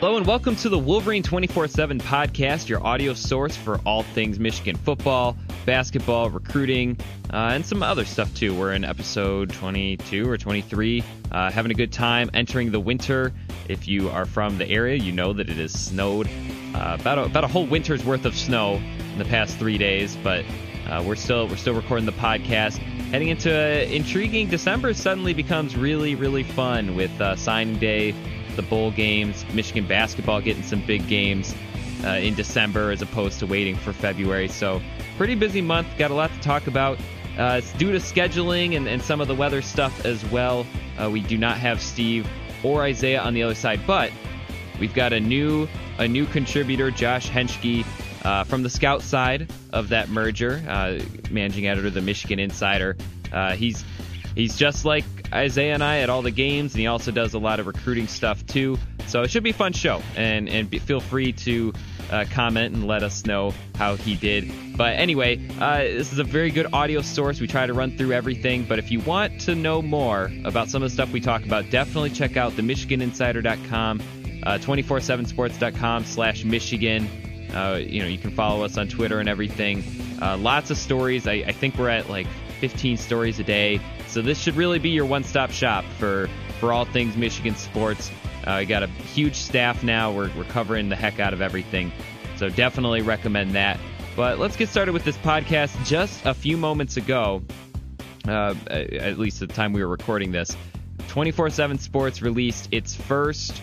Hello and welcome to the Wolverine 24 7 podcast, your audio source for all things Michigan football, basketball, recruiting, uh, and some other stuff too. We're in episode 22 or 23, uh, having a good time entering the winter. If you are from the area, you know that it has snowed uh, about, a, about a whole winter's worth of snow in the past three days, but uh, we're still we're still recording the podcast. Heading into intriguing December suddenly becomes really really fun with uh, signing day the bowl games, Michigan basketball getting some big games uh, in December as opposed to waiting for February. So, pretty busy month. Got a lot to talk about. Uh, it's due to scheduling and, and, some of the weather stuff as well. Uh, we do not have Steve or Isaiah on the other side, but we've got a new a new contributor, Josh Henschke, uh, from the scout side of that merger, uh, managing editor of the Michigan Insider. Uh, he's he's just like Isaiah and I at all the games, and he also does a lot of recruiting stuff too. So it should be a fun show, and and be, feel free to uh, comment and let us know how he did. But anyway, uh, this is a very good audio source. We try to run through everything, but if you want to know more about some of the stuff we talk about, definitely check out the MichiganInsider.com, uh, 247sports.com slash Michigan. Uh, you know, you can follow us on Twitter and everything. Uh, lots of stories. I, I think we're at like 15 stories a day. So this should really be your one-stop shop for for all things Michigan sports. Uh, we got a huge staff now. We're, we're covering the heck out of everything. So definitely recommend that. But let's get started with this podcast. Just a few moments ago, uh, at least the time we were recording this, 24 7 Sports released its first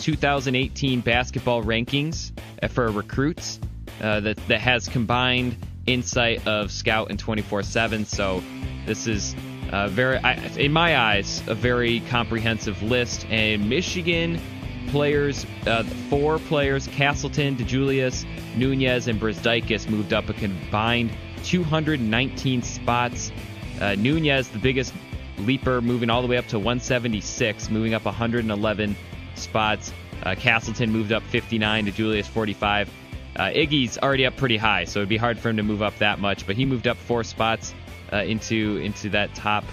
2018 basketball rankings for recruits uh, that, that has combined insight of Scout and 24 7. So this is uh, very, in my eyes, a very comprehensive list. And Michigan players, uh, four players, Castleton, DeJulius, Nunez, and Brazdeikis moved up a combined 219 spots. Uh, Nunez, the biggest leaper, moving all the way up to 176, moving up 111 spots. Uh, Castleton moved up 59 DeJulius 45. Uh, Iggy's already up pretty high, so it'd be hard for him to move up that much, but he moved up four spots uh, into into that top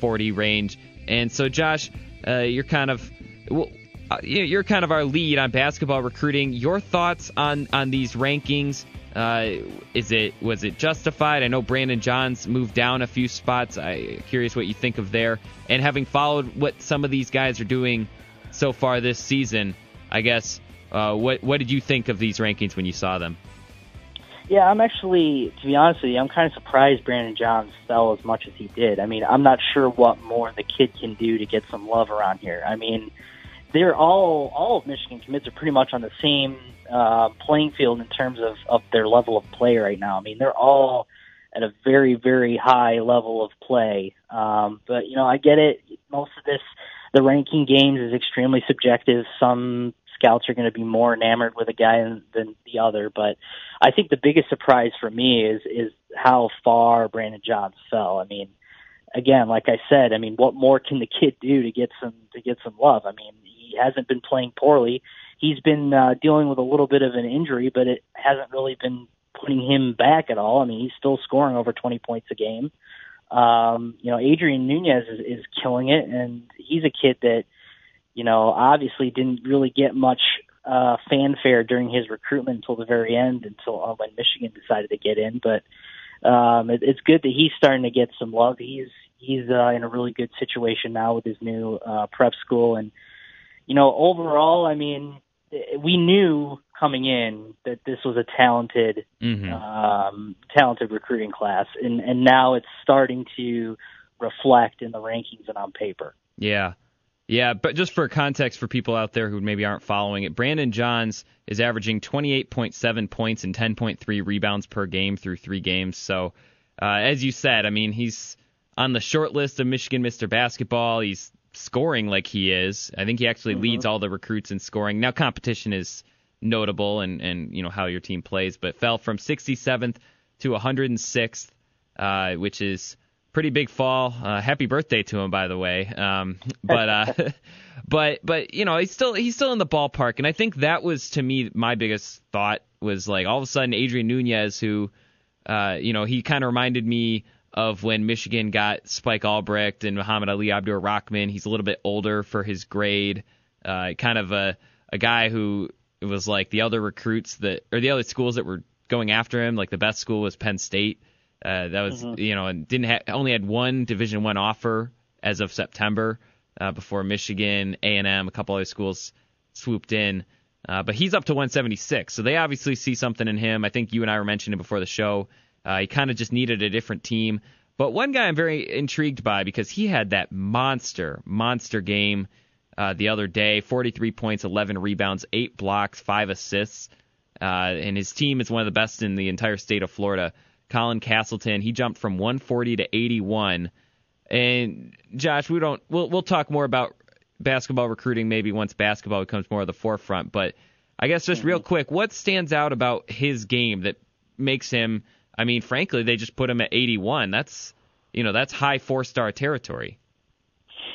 40 range. And so, Josh, uh, you're kind of well, uh, you're kind of our lead on basketball recruiting. Your thoughts on on these rankings? Uh, is it was it justified? I know Brandon Johns moved down a few spots. I curious what you think of there. And having followed what some of these guys are doing so far this season, I guess uh, what what did you think of these rankings when you saw them? Yeah, I'm actually, to be honest with you, I'm kind of surprised Brandon Johns fell as much as he did. I mean, I'm not sure what more the kid can do to get some love around here. I mean, they're all all of Michigan commits are pretty much on the same uh, playing field in terms of of their level of play right now. I mean, they're all at a very very high level of play. Um, but you know, I get it. Most of this, the ranking games is extremely subjective. Some scouts are going to be more enamored with a guy than, than the other. But I think the biggest surprise for me is is how far Brandon Johns fell. I mean, again, like I said, I mean, what more can the kid do to get some to get some love? I mean, he hasn't been playing poorly. He's been uh, dealing with a little bit of an injury, but it hasn't really been putting him back at all. I mean, he's still scoring over 20 points a game. Um, you know, Adrien Nunez is, is killing it, and he's a kid that you know, obviously didn't really get much uh, fanfare during his recruitment until the very end, until uh, when Michigan decided to get in. But um, it, it's good that he's starting to get some love. He's he's uh, in a really good situation now with his new uh, prep school, and you know, overall, I mean, we knew coming in that this was a talented, mm-hmm. um, talented recruiting class, and and now it's starting to reflect in the rankings and on paper. Yeah. Yeah, but just for context for people out there who maybe aren't following it, Brandon Johns is averaging 28.7 points and 10.3 rebounds per game through three games. So, uh, as you said, I mean, he's on the short list of Michigan Mr. Basketball. He's scoring like he is. I think he actually mm-hmm. leads all the recruits in scoring. Now, competition is notable and, and you know how your team plays, but fell from 67th to 106th, uh, which is pretty big fall. Uh, happy birthday to him, by the way. Um, but uh, but but you know he's still he's still in the ballpark, and I think that was to me my biggest thought was like all of a sudden Adrien Nunez, who uh, you know he kind of reminded me of when Michigan got Spike Albrecht and Muhammad Ali Abdur Rahkman. He's a little bit older for his grade, uh, kind of a a guy who was like the other recruits that or the other schools that were going after him. Like the best school was Penn State. Uh, that was mm-hmm. you know and didn't ha- only had one Division One offer as of September uh, before Michigan, A and M, a couple other schools swooped in. Uh, but he's up to 176, so they obviously see something in him. I think you and I were mentioning before the show. Uh, he kind of just needed a different team. But one guy I'm very intrigued by because he had that monster, monster game uh, the other day 43 points, 11 rebounds, 8 blocks, 5 assists. Uh, and his team is one of the best in the entire state of Florida. Colin Castleton, he jumped from 140 to 81. And Josh, we don't we'll we'll talk more about basketball recruiting maybe once basketball becomes more of the forefront, but I guess just real mm-hmm. quick, what stands out about his game that makes him I mean, frankly, they just put him at 81. That's you know, that's high four-star territory.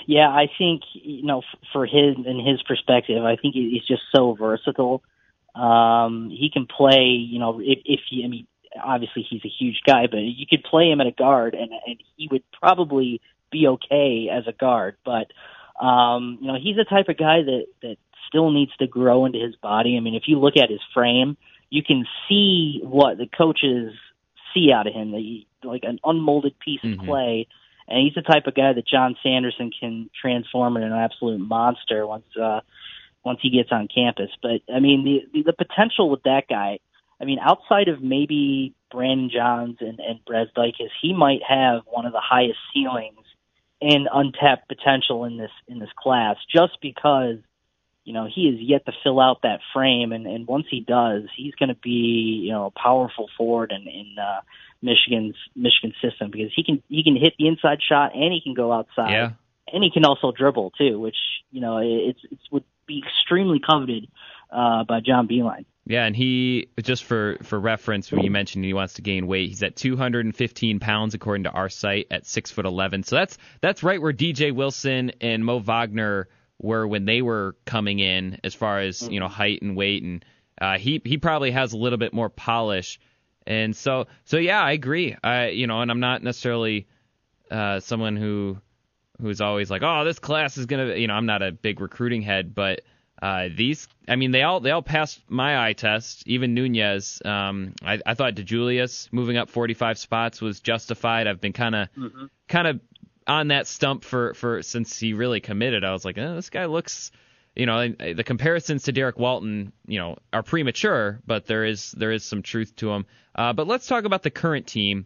Yeah, I think you know for his in his perspective, I think he's just so versatile. Um, he can play, you know, if, if he, I mean, obviously he's a huge guy, but you could play him at a guard, and and he would probably be okay as a guard. But um, you know, he's the type of guy that that still needs to grow into his body. I mean, if you look at his frame, you can see what the coaches see out of him. That he, like an unmolded piece mm-hmm. of clay. And he's the type of guy that Jon Sanderson can transform into an absolute monster once uh, once he gets on campus. But I mean, the the, the potential with that guy. I mean, outside of maybe Brandon Johns and, and Brazdeikis, he might have one of the highest ceilings and untapped potential in this in this class, just because you know he is yet to fill out that frame, and, and once he does, he's going to be you know a powerful forward in, in uh, Michigan's Michigan system because he can he can hit the inside shot and he can go outside, yeah. and he can also dribble too, which you know it's it would be extremely coveted uh, by John Beilein. Yeah, and he just for for reference, when you mentioned he wants to gain weight, he's at 215 pounds according to our site at six foot 11. So that's that's right where DJ Wilson and Mo Wagner were when they were coming in, as far as you know height and weight, and uh, he he probably has a little bit more polish. And so so yeah, I agree. I you know, and I'm not necessarily uh, someone who who's always like, oh, this class is gonna, you know, I'm not a big recruiting head, but uh, these, I mean, they all they all passed my eye test. Even Nunez. Um, I, I thought DeJulius moving up 45 spots was justified. I've been kind of mm-hmm. kind of on that stump for for since he really committed. I was like, eh, this guy looks. You know, the comparisons to Derrick Walton, you know, are premature, but there is there is some truth to them. Uh, but let's talk about the current team.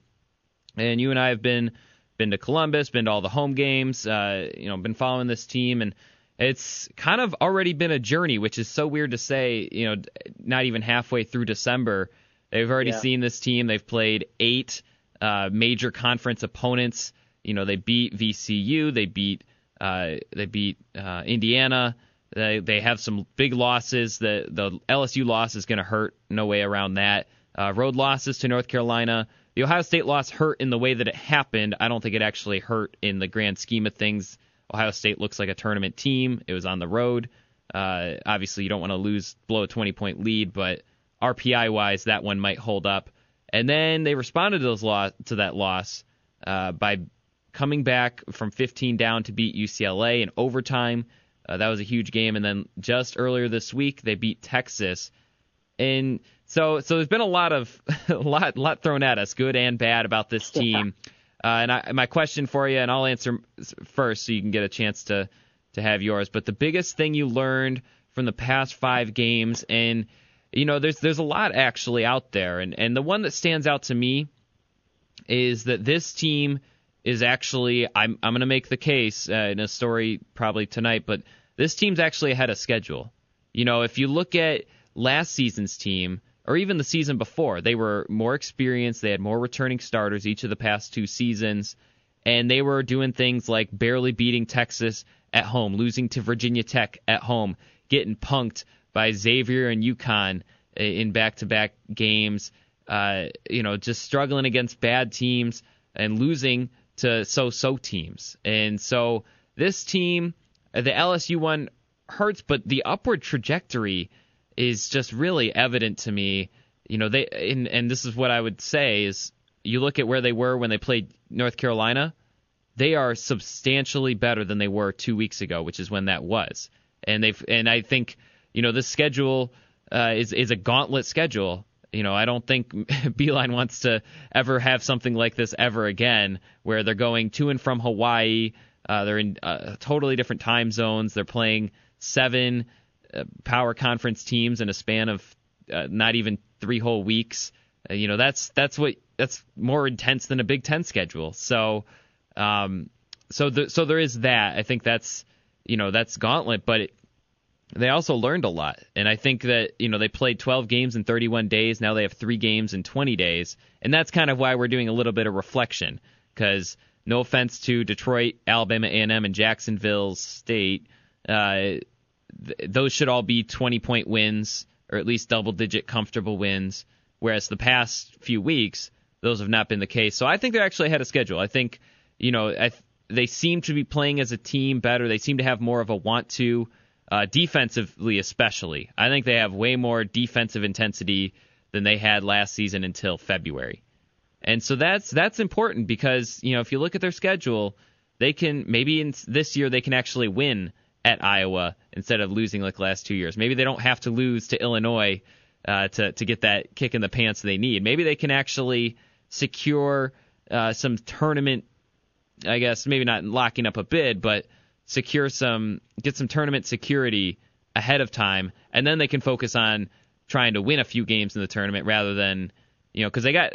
And you and I have been been to Columbus, been to all the home games. Uh, you know, been following this team, and it's kind of already been a journey, which is so weird to say. You know, not even halfway through December, they've already yeah. seen this team. They've played eight uh, major conference opponents. You know, they beat VCU, they beat uh, they beat uh, Indiana. They they have some big losses. The the LSU loss is going to hurt. No way around that. Uh, road losses to North Carolina. The Ohio State loss hurt in the way that it happened. I don't think it actually hurt in the grand scheme of things. Ohio State looks like a tournament team. It was on the road. Uh, obviously, you don't want to lose, blow a 20 point lead, but RPI wise, that one might hold up. And then they responded to those loss, to that loss uh, by coming back from 15 down to beat UCLA in overtime. Uh, that was a huge game. And then just earlier this week, they beat Texas. And so, so there's been a lot of a lot, lot thrown at us, good and bad, about this team. Uh, and I, my question for you, and I'll answer first, so you can get a chance to to have yours. But the biggest thing you learned from the past five games, and you know, there's there's a lot actually out there, and and the one that stands out to me is that this team is actually I'm I'm going to make the case uh, in a story probably tonight, but this team's actually ahead of schedule. You know, if you look at last season's team, or even the season before. They were more experienced, they had more returning starters each of the past two seasons, and they were doing things like barely beating Texas at home, losing to Virginia Tech at home, getting punked by Xavier and UConn in back-to-back games. Uh, you know, just struggling against bad teams and losing to so-so teams. And so this team, the LSU one hurts, but the upward trajectory is just really evident to me. You know, they and, and this is what I would say is you look at where they were when they played North Carolina, they are substantially better than they were two weeks ago, which is when that was. And they've and I think you know, this schedule uh, is is a gauntlet schedule. You know, I don't think Beilein wants to ever have something like this ever again, where they're going to and from Hawaii. Uh, they're in uh, totally different time zones. They're playing seven uh, power conference teams in a span of uh, not even three whole weeks. Uh, you know, that's that's what that's more intense than a Big Ten schedule. So, um, so the, so there is that. I think that's you know that's gauntlet, but it, they also learned a lot. And I think that, you know, they played 12 games in 31 days. Now they have three games in 20 days. And that's kind of why we're doing a little bit of reflection. Because no offense to Detroit, Alabama A&M, and Jacksonville State, uh, th- those should all be 20 point wins or at least double digit comfortable wins. Whereas the past few weeks, those have not been the case. So I think they're actually ahead of schedule. I think, you know, I, they seem to be playing as a team better. They seem to have more of a want to uh, defensively especially. I think they have way more defensive intensity than they had last season until February. And so that's that's important because you know if you look at their schedule, they can maybe in this year they can actually win at Iowa instead of losing like last two years. Maybe they don't have to lose to Illinois uh, to to get that kick in the pants they need. Maybe they can actually secure uh, some tournament. I guess maybe not locking up a bid, but secure some, get some tournament security ahead of time, and then they can focus on trying to win a few games in the tournament rather than, you know, because they got,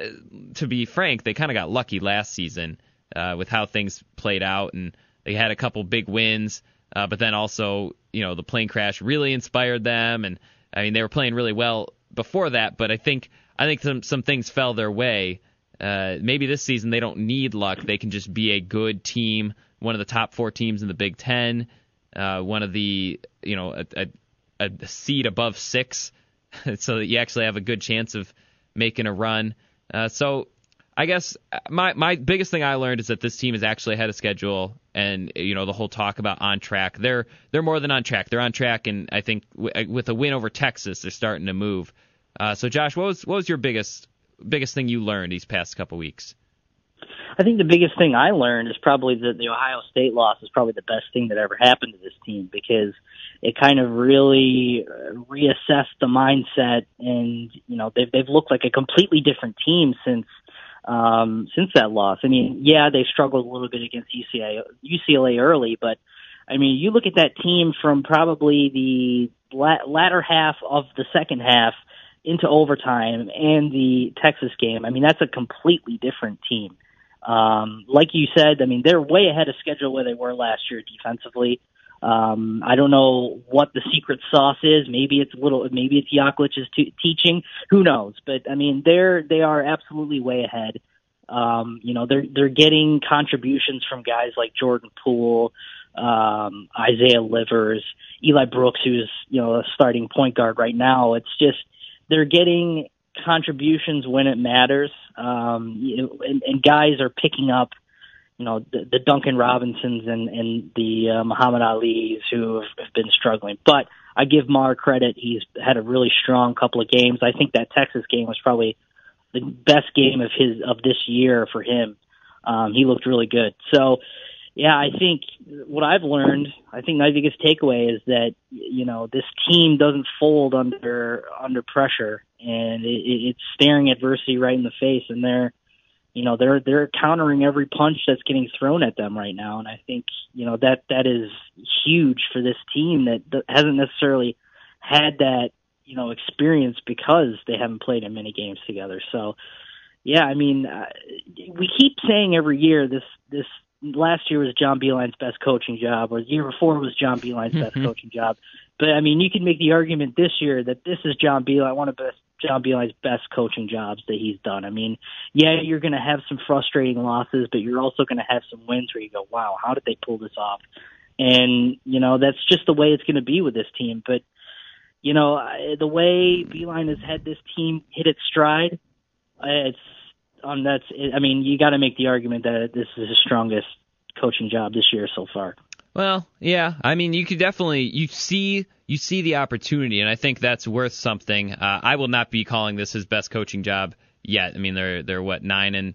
to be frank, they kind of got lucky last season uh, with how things played out, and they had a couple big wins, uh, but then also, you know, the plane crash really inspired them, and I mean they were playing really well before that, but I think I think some some things fell their way. Uh, maybe this season they don't need luck; they can just be a good team one of the top four teams in the Big Ten, uh, one of the you know a, a, a seed above six, so that you actually have a good chance of making a run. Uh, so I guess my my biggest thing I learned is that this team is actually ahead of schedule, and you know the whole talk about on track. They're they're more than on track. They're on track, and I think w- uh, with a win over Texas, they're starting to move. Uh, so Josh, what was what was your biggest biggest thing you learned these past couple weeks? I think the biggest thing I learned is probably that the Ohio State loss is probably the best thing that ever happened to this team because it kind of really uh, reassessed the mindset and you know they've they've looked like a completely different team since um since that loss. I mean, yeah, they struggled a little bit against UCLA UCLA early, but I mean, you look at that team from probably the la- latter half of the second half into overtime and the Texas game. I mean, that's a completely different team. Um, like you said, I mean, they're way ahead of schedule where they were last year defensively. Um, I don't know what the secret sauce is. Maybe it's little, maybe it's Yaklich's t- teaching. Who knows? But I mean, they're they are absolutely way ahead. Um, you know, they're they're getting contributions from guys like Jordan Poole, um, Isaiah Livers, Eli Brooks, who's you know a starting point guard right now. It's just they're getting contributions when it matters. Um, you know, and, and guys are picking up, you know, the, the Duncan Robinsons and, and the uh, Muhammad Ali's who have, have been struggling. But I give Mar credit. He's had a really strong couple of games. I think that Texas game was probably the best game of his of this year for him. Um, he looked really good. So, yeah, I think what I've learned, I think my biggest takeaway is that you know this team doesn't fold under under pressure, and it, it's staring adversity right in the face, and they're you know they're they're countering every punch that's getting thrown at them right now, and I think you know that that is huge for this team that, that hasn't necessarily had that you know experience because they haven't played in many games together. So yeah, I mean, uh, we keep saying every year this this last year was John Beilein's best coaching job, or the year before was John Beilein's best mm-hmm. coaching job. But I mean, you can make the argument this year that this is John Beilein, one of best John Beilein's best coaching jobs that he's done. I mean, yeah, you're going to have some frustrating losses, but you're also going to have some wins where you go, "Wow, how did they pull this off?" And you know, that's just the way it's going to be with this team. But you know, the way Beilein has had this team hit its stride, it's um, that's. I mean, you got to make the argument that this is his strongest coaching job this year so far. Well, yeah. I mean, you could definitely you see you see the opportunity, and I think that's worth something. Uh, I will not be calling this his best coaching job yet. I mean, they're they're what nine and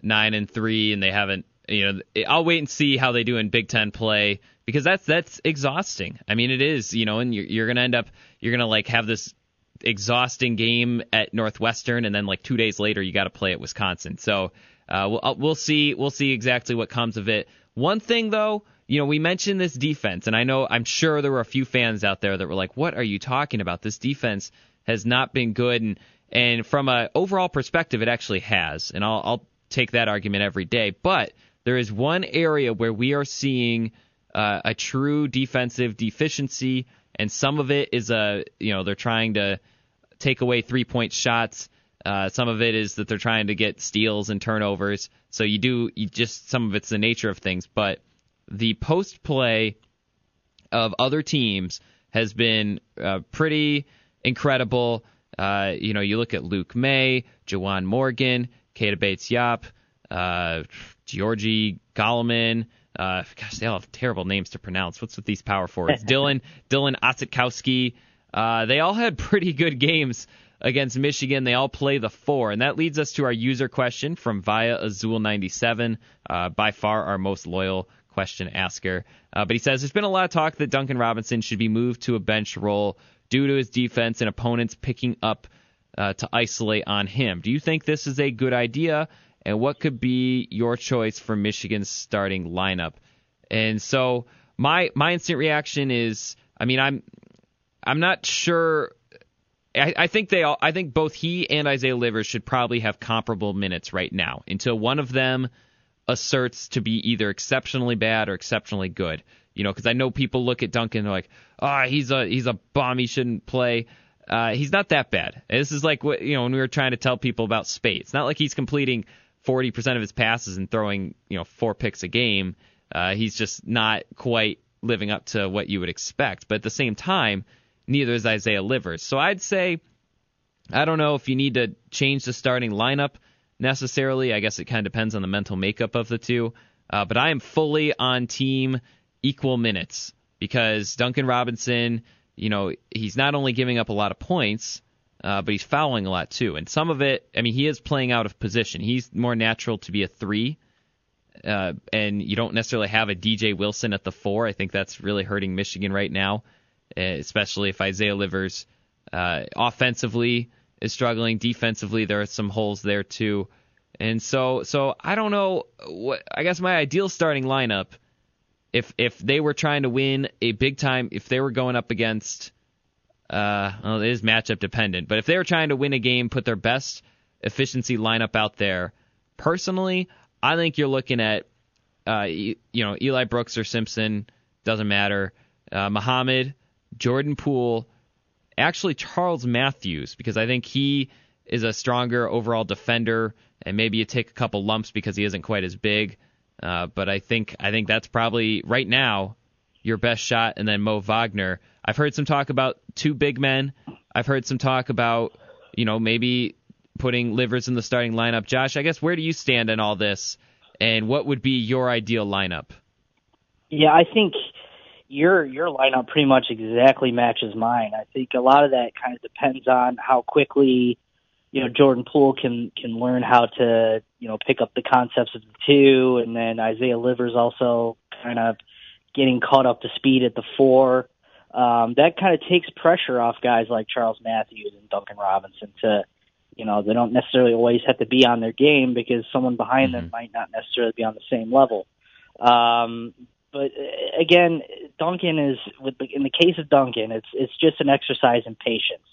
nine and three, and they haven't. You know, I'll wait and see how they do in Big Ten play because that's that's exhausting. I mean, it is, you know, and you're, you're gonna end up you're gonna like have this exhausting game at Northwestern, and then like two days later you got to play at Wisconsin. So uh, we'll uh, we'll see we'll see exactly what comes of it. One thing though, you know, we mentioned this defense, and I know I'm sure there were a few fans out there that were like, "What are you talking about? This defense has not been good." And and from a overall perspective, it actually has, and I'll I'll take that argument every day. But there is one area where we are seeing uh, a true defensive deficiency, and some of it is a you know they're trying to take away three point shots. Uh, some of it is that they're trying to get steals and turnovers. So you do you just some of it's the nature of things, but the post play of other teams has been uh, pretty incredible. Uh, you know, you look at Luke Maye, Juwan Morgan, Keita Bates-Diop, uh, Gyorgy Goloman. Uh, gosh, they all have terrible names to pronounce. What's with these power forwards? Dylan Dylan Osetkowski. Uh, they all had pretty good games against Michigan. They all play the four, and that leads us to our user question from Via Azul 97. Uh, by far our most loyal question asker. Uh, but he says there's been a lot of talk that Duncan Robinson should be moved to a bench role due to his defense and opponents picking up uh, to isolate on him. Do you think this is a good idea? And what could be your choice for Michigan's starting lineup? And so my my instant reaction is, I mean, I'm I'm not sure. I, I think they all. I think both he and Isaiah Livers should probably have comparable minutes right now until one of them asserts to be either exceptionally bad or exceptionally good. You know, because I know people look at Duncan and they're like, "Ah, oh, he's a he's a bomb. He shouldn't play." Uh, he's not that bad. This is like what you know when we were trying to tell people about Speight. It's not like he's completing 40% of his passes and throwing you know four picks a game. Uh, he's just not quite living up to what you would expect. But at the same time, neither is Isaiah Livers. So I'd say I don't know if you need to change the starting lineup necessarily. I guess it kind of depends on the mental makeup of the two. Uh, but I am fully on team equal minutes because Duncan Robinson, you know, he's not only giving up a lot of points, uh, but he's fouling a lot too. And some of it, I mean, he is playing out of position. He's more natural to be a three. Uh, and you don't necessarily have a DJ Wilson at the four. I think that's really hurting Michigan right now, uh, especially if Isaiah Livers uh, offensively is struggling. Defensively, there are some holes there too. And so, so I don't know what. I guess my ideal starting lineup, if if they were trying to win a big time, if they were going up against, uh, well, it is matchup dependent, but if they were trying to win a game, put their best efficiency lineup out there. Personally, I think you're looking at, uh, you know, Eli Brooks or Simpson doesn't matter. Uh, Muhammad, Jordan Poole, actually Charles Matthews because I think he is a stronger overall defender, and maybe you take a couple lumps because he isn't quite as big. Uh, but I think I think that's probably right now your best shot, and then Mo Wagner. I've heard some talk about two big men. I've heard some talk about you know maybe putting Livers in the starting lineup. Josh, I guess where do you stand in all this, and what would be your ideal lineup? Yeah, I think your your lineup pretty much exactly matches mine. I think a lot of that kind of depends on how quickly you know Jordan Poole can can learn how to you know pick up the concepts of the two, and then Isaiah Livers also kind of getting caught up to speed at the four. Um, that kind of takes pressure off guys like Charles Matthews and Duncan Robinson to you know they don't necessarily always have to be on their game because someone behind mm-hmm. them might not necessarily be on the same level. Um, but uh, again, Duncan is with the, in the case of Duncan, it's it's just an exercise in patience.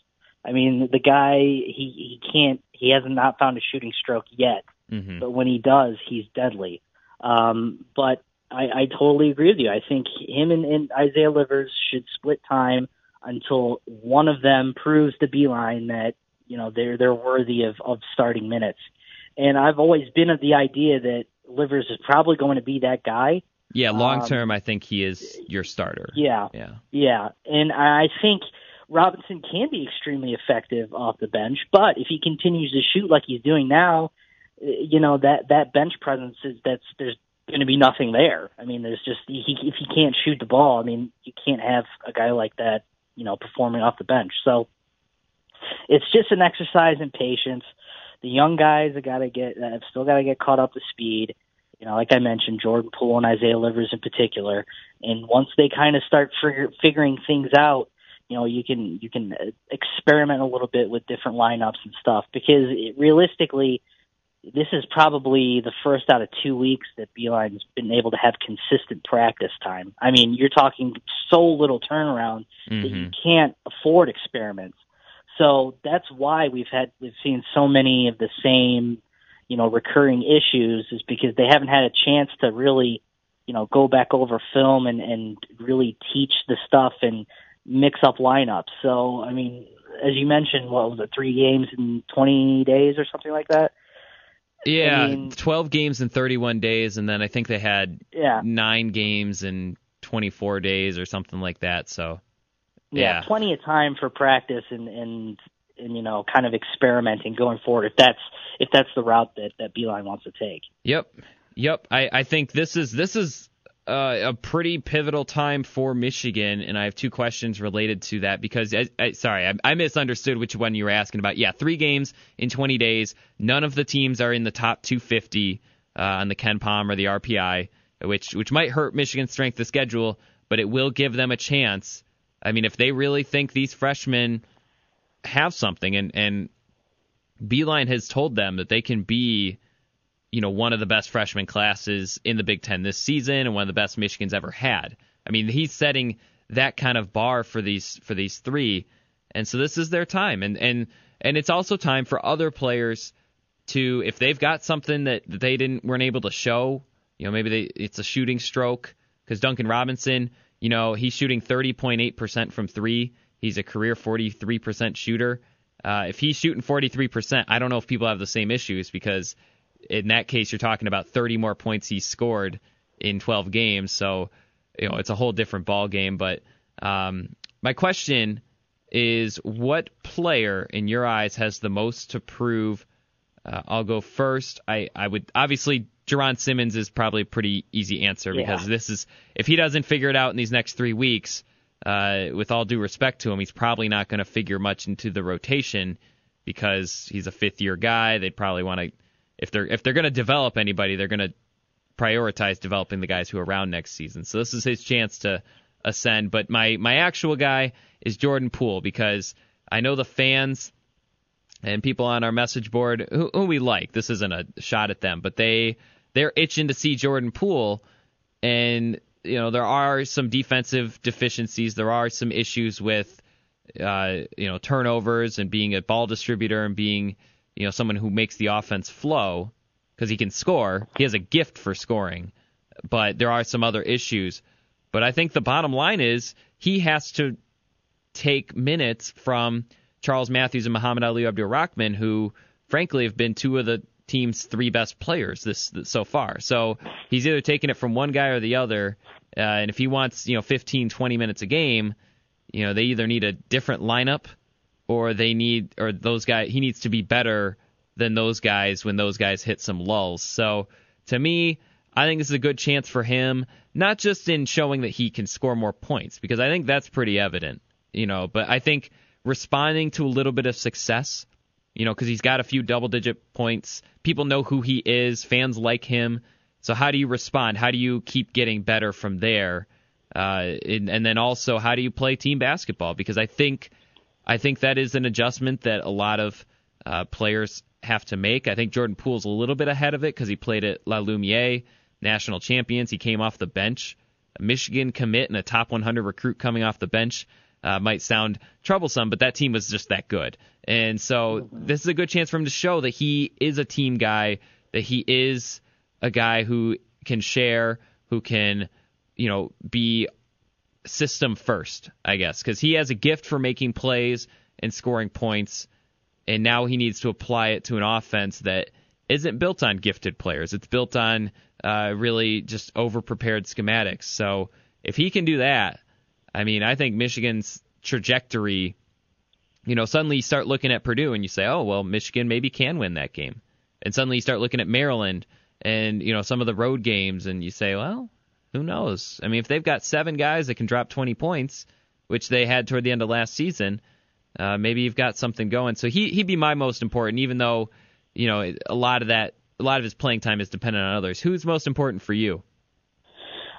I mean, the guy he he can't he has not found a shooting stroke yet, mm-hmm. but when he does, he's deadly. Um, but I, I totally agree with you. I think him and, and Isaiah Livers should split time until one of them proves to Beilein that you know they're they're worthy of of starting minutes. And I've always been of the idea that Livers is probably going to be that guy. Yeah, long um, term, um, I think he is your starter. Yeah, yeah, yeah, and I think Robinson can be extremely effective off the bench, but if he continues to shoot like he's doing now, you know that that bench presence is that's there's going to be nothing there. I mean, there's just he if he can't shoot the ball, I mean, you can't have a guy like that, you know, performing off the bench. So it's just an exercise in patience. The young guys have got to get have still got to get caught up to speed You know, like I mentioned, Jordan Poole and Isaiah Livers in particular. And once they kind of start figure, figuring things out, you know, you can you can experiment a little bit with different lineups and stuff because it, realistically, this is probably the first out of two weeks that Beilein's been able to have consistent practice time. I mean, you're talking so little turnaround mm-hmm. that you mm-hmm. can't afford experiments. So that's why we've had we've seen so many of the same, you know, recurring issues is because they haven't had a chance to really, you know, go back over film and and really teach the stuff and mix up lineups. So I mean, as you mentioned, what was it, three games in 20 days or something like that? Yeah, I mean, 12 games in 31 days, and then I think they had yeah. nine games in 24 days or something like that. So, yeah, yeah. plenty of time for practice and and and you know, kind of experimenting going forward if that's if that's the route that that Beilein wants to take. Yep, yep. I I think this is this is uh, a pretty pivotal time for Michigan, and I have two questions related to that because, I, I, sorry, I, I, misunderstood which one you were asking about. Yeah, three games in 20 days. None of the teams are in the top 250 uh, on the KenPom or the RPI, which which might hurt Michigan's strength of schedule, but it will give them a chance. I mean, if they really think these freshmen have something, and and Beilein has told them that they can be you know, one of the best freshman classes in the Big Ten this season and one of the best Michigan's ever had. I mean, he's setting that kind of bar for these for these three, and so this is their time, and and and it's also time for other players to, if they've got something that, that they didn't weren't able to show, you know, maybe they it's a shooting stroke because Duncan Robinson, you know, he's shooting 30.8% from three. He's a career 43% shooter. Uh, if he's shooting 43%, I don't know if people have the same issues because in that case, you're talking about 30 more points he scored in 12 games. So, you know, it's a whole different ball game. But um, my question is, what player in your eyes has the most to prove? Uh, I'll go first. I, I would obviously Jaaron Simmons is probably a pretty easy answer yeah. because this is if he doesn't figure it out in these next three weeks. Uh, with all due respect to him, he's probably not going to figure much into the rotation because he's a fifth year guy. They'd probably want to if they're if they're going to develop anybody, they're going to prioritize developing the guys who are around next season. So this is his chance to ascend. But my my actual guy is Jordan Poole because I know the fans and people on our message board who, who we like. This isn't a shot at them, but they they're itching to see Jordan Poole, and you know there are some defensive deficiencies. There are some issues with uh, you know turnovers and being a ball distributor and being you know someone who makes the offense flow because he can score. He has a gift for scoring, but there are some other issues. But I think the bottom line is he has to take minutes from Charles Matthews and Muhammad Ali Abdul Rahkman, who frankly have been two of the team's three best players this, this so far. So he's either taking it from one guy or the other. Uh, and if he wants, you know, 15, 20 minutes a game, you know, they either need a different lineup or they need or those guys he needs to be better than those guys when those guys hit some lulls. So to me, I think this is a good chance for him, not just in showing that he can score more points, because I think that's pretty evident, you know, but I think responding to a little bit of success, you know, because he's got a few double digit points. People know who he is, fans like him. So how do you respond? How do you keep getting better from there? Uh, and, and then also, how do you play team basketball? Because I think I think that is an adjustment that a lot of uh, players have to make. I think Jordan Poole's a little bit ahead of it because he played at La Lumiere, national champions. He came off the bench. A Michigan commit and a top 100 recruit coming off the bench uh, might sound troublesome, but that team was just that good. And so this is a good chance for him to show that he is a team guy, that he is a guy who can share, who can, you know, be system first, I guess, because he has a gift for making plays and scoring points, and now he needs to apply it to an offense that isn't built on gifted players. It's built on uh, really just over prepared schematics. So if he can do that, I mean, I think Michigan's trajectory, you know, suddenly you start looking at Purdue and you say, oh, well, Michigan maybe can win that game. And suddenly you start looking at Maryland and, you know, some of the road games and you say, well, who knows? I mean, if they've got seven guys that can drop 20 points, which they had toward the end of last season, uh, maybe you've got something going. So he he'd be my most important, even though you know a lot of that a lot of his playing time is dependent on others. Who's most important for you?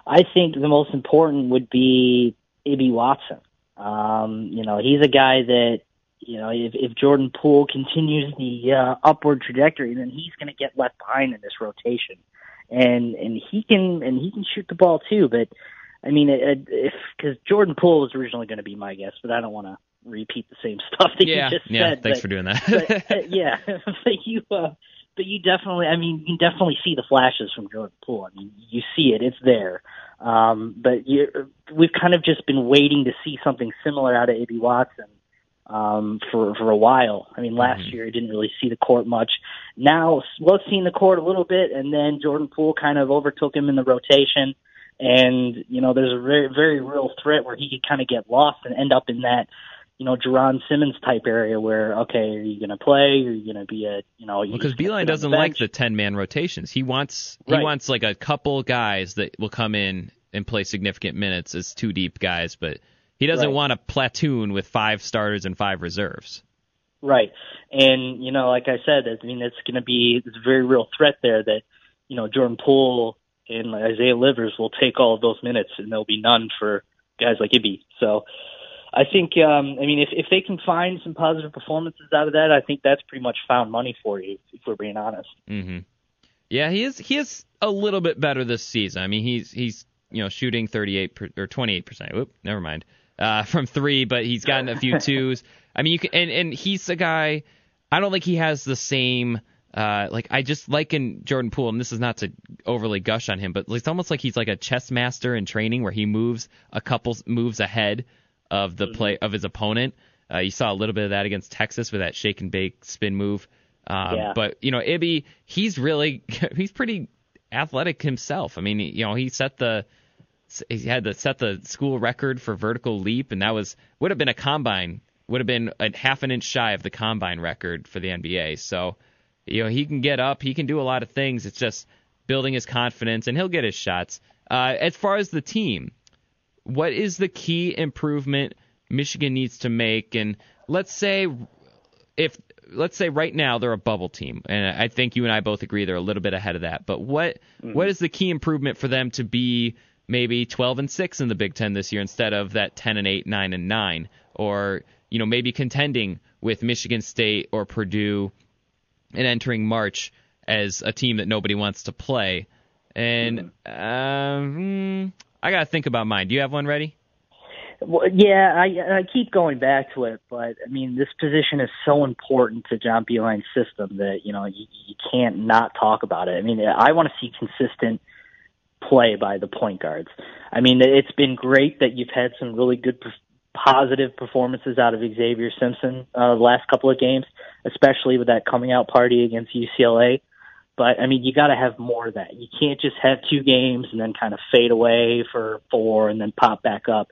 I think the most important would be Ibi Watson. Um, you know, he's a guy that you know if, if Jordan Poole continues the uh, upward trajectory, then he's going to get left behind in this rotation, and and he can and he can shoot the ball too. But I mean, it, if because Jordan Poole was originally going to be my guess, but I don't want to repeat the same stuff that yeah, you just yeah, said. Thanks but, for doing that. but, uh, yeah, but you, uh, but you definitely, I mean, you can definitely see the flashes from Jordan Poole. I mean, you see it; it's there. Um, but you, we've kind of just been waiting to see something similar out of Ibi Watson um, for for a while. I mean, last mm-hmm. year he didn't really see the court much. Now was seeing the court a little bit, and then Jordan Poole kind of overtook him in the rotation. And you know, there's a very very real threat where he could kind of get lost and end up in that you know, Jaaron Simmons type area where, okay, are you going to play? Are you going to be a, you know, because well, Beilein doesn't like the ten man rotations. He wants he right. wants like a couple guys that will come in and play significant minutes as two deep guys, but he doesn't right. want a platoon with five starters and five reserves. Right, and you know, like I said, I mean, it's going to be it's a very real threat there that you know Jordan Poole and Isaiah Livers will take all of those minutes, and there'll be none for guys like Ibi. So I think, um, I mean, if if they can find some positive performances out of that, I think that's pretty much found money for you, if we're being honest. Mm-hmm. Yeah, he is. He is a little bit better this season. I mean, he's he's you know shooting 38 per, or 28 percent. Whoop, never mind. Uh, from three, but he's gotten a few twos. I mean, you can, and and he's a guy. I don't think he has the same. Uh, like I just like in Jordan Poole, and this is not to overly gush on him, but it's almost like he's like a chess master in training, where he moves a couple moves ahead of the play mm-hmm. of his opponent. Uh, you saw a little bit of that against Texas with that shake and bake spin move. Um, yeah. But you know, Ibi, he's really he's pretty athletic himself. I mean, you know, he set the he had to set the school record for vertical leap, and that was would have been a combine would have been a half an inch shy of the combine record for the NBA. So, you know, he can get up, he can do a lot of things. It's just building his confidence, and he'll get his shots. Uh, as far as the team, what is the key improvement Michigan needs to make? And let's say if let's say right now they're a bubble team, and I think you and I both agree they're a little bit ahead of that. But what mm-hmm. what is the key improvement for them to be maybe 12 and 6 in the Big 10 this year instead of that 10 and 8, 9 and 9 or you know maybe contending with Michigan State or Purdue and entering March as a team that nobody wants to play. And mm-hmm. um, I got to think about mine. Do you have one ready? Well, yeah, I, I keep going back to it, but I mean, this position is so important to John Beilein's system that you know you, you can't not talk about it. I mean, I want to see consistent play by the point guards. I mean, it's been great that you've had some really good, positive performances out of Xavier Simpson uh, the last couple of games, especially with that coming out party against UCLA. But I mean, you got to have more of that. You can't just have two games and then kind of fade away for four and then pop back up.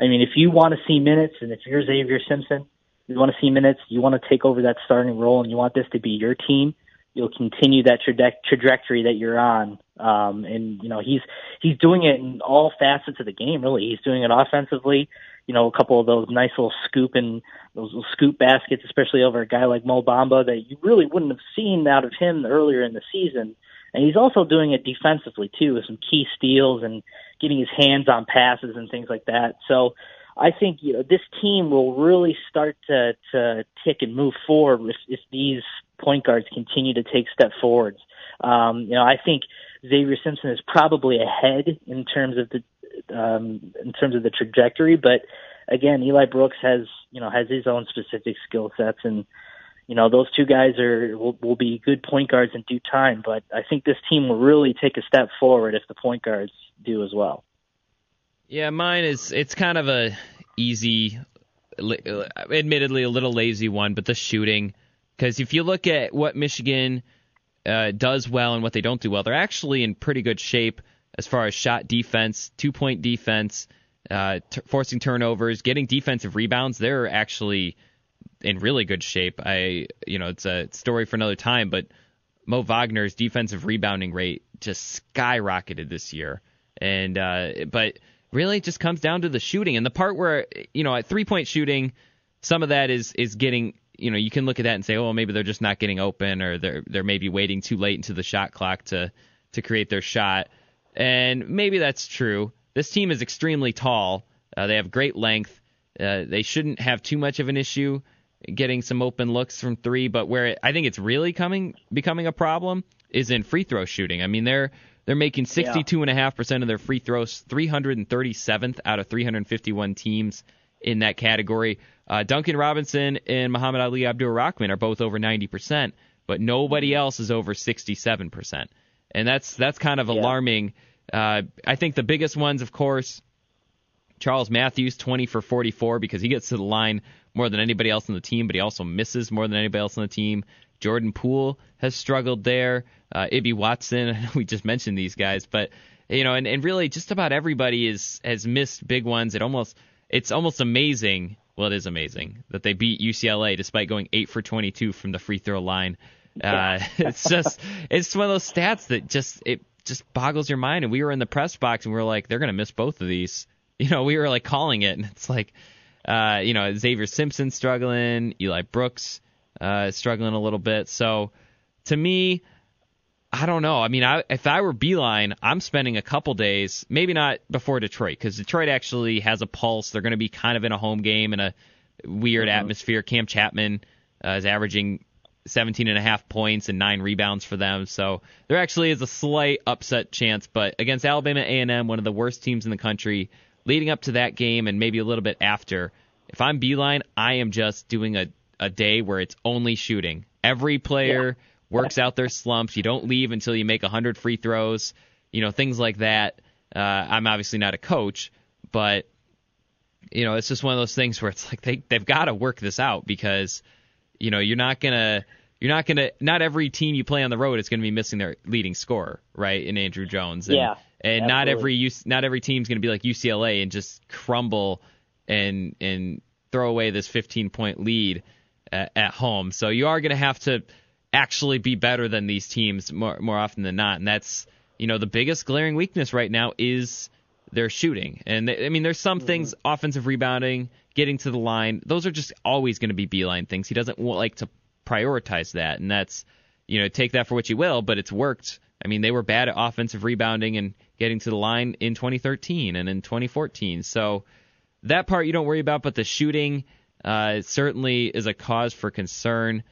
I mean, if you want to see minutes, and if you're Xavier Simpson, you want to see minutes, you want to take over that starting role, and you want this to be your team. You'll continue that traje- trajectory that you're on, um, and you know he's he's doing it in all facets of the game. Really, he's doing it offensively you know, a couple of those nice little scoop and those little scoop baskets, especially over a guy like Mo Bamba that you really wouldn't have seen out of him earlier in the season. And he's also doing it defensively too, with some key steals and getting his hands on passes and things like that. So I think you know this team will really start to to tick and move forward if, if these point guards continue to take step forwards. Um, you know, I think Xavier Simpson is probably ahead in terms of the um, in terms of the trajectory. But again, Eli Brooks has you know has his own specific skill sets, and you know those two guys are will, will be good point guards in due time. But I think this team will really take a step forward if the point guards do as well. Yeah, mine is it's kind of a easy, admittedly a little lazy one, but the shooting. Because if you look at what Michigan uh, does well and what they don't do well, they're actually in pretty good shape as far as shot defense, two point defense, uh, t- forcing turnovers, getting defensive rebounds. They're actually in really good shape. I, you know, it's a story for another time, but Mo Wagner's defensive rebounding rate just skyrocketed this year. And, uh, but really it just comes down to the shooting and the part where, you know, at three point shooting, some of that is, is getting, you know, you can look at that and say, oh, maybe they're just not getting open, or they're they're maybe waiting too late into the shot clock to to create their shot, and maybe that's true. This team is extremely tall. Uh, they have great length. Uh, they shouldn't have too much of an issue getting some open looks from three, but where it, I think it's really coming becoming a problem is in free throw shooting. I mean, they're they're making 62.5% of their free throws, 337th out of 351 teams in that category. Uh, Duncan Robinson and Muhammad Ali Abdul Rahkman are both over 90%, but nobody else is over 67%. And that's that's kind of Yeah. Uh, I think the biggest ones, of course, Charles Matthews, 20 for 44, because he gets to the line more than anybody else on the team, but he also misses more than anybody else on the team. Jordan Poole has struggled there. Uh, Ibi Watson, we just mentioned these guys, but you know, and, and really just about everybody is has missed big ones. It almost it's almost amazing. Well, it is amazing that they beat UCLA despite going eight for 22 from the free throw line. Uh, it's just it's one of those stats that just it just boggles your mind. And we were in the press box and we were like, they're gonna miss both of these. You know, we were like calling it, and it's like, uh, you know, Xavier Simpson struggling, Eli Brooks uh, struggling a little bit. So to me, I don't know. I mean, I, if I were Beilein, I'm spending a couple days, maybe not before Detroit, because Detroit actually has a pulse. They're going to be kind of in a home game in a weird Mhm. atmosphere. Kam Chatman uh, is averaging 17 and a half points and nine rebounds for them, so there actually is a slight upset chance. But against Alabama A&M, one of the worst teams in the country, leading up to that game and maybe a little bit after, if I'm Beilein, I am just doing a a day where it's only shooting. Every player works out their slumps. You don't leave until you make 100 free throws, you know, things like that. Uh, I'm obviously not a coach, but you know, it's just one of those things where it's like they they've got to work this out because you know you're not gonna you're not gonna not every team you play on the road is gonna be missing their leading scorer, right? In Andrew Jones, and, Yeah, and not every not every team's gonna be like UCLA and just crumble and and throw away this 15 point lead at, at home. So you are gonna have to actually be better than these teams more more often than not, and that's you know the biggest glaring weakness right now is their shooting. And I mean, there's some mm-hmm. things offensive rebounding, getting to the line. Those are just always going to be Beilein things. He doesn't like to prioritize that, and that's you know take that for what you will. But it's worked. I mean, they were bad at offensive rebounding and getting to the line in 2013 and in 2014. So that part you don't worry about, but the shooting uh, certainly is a cause for concern.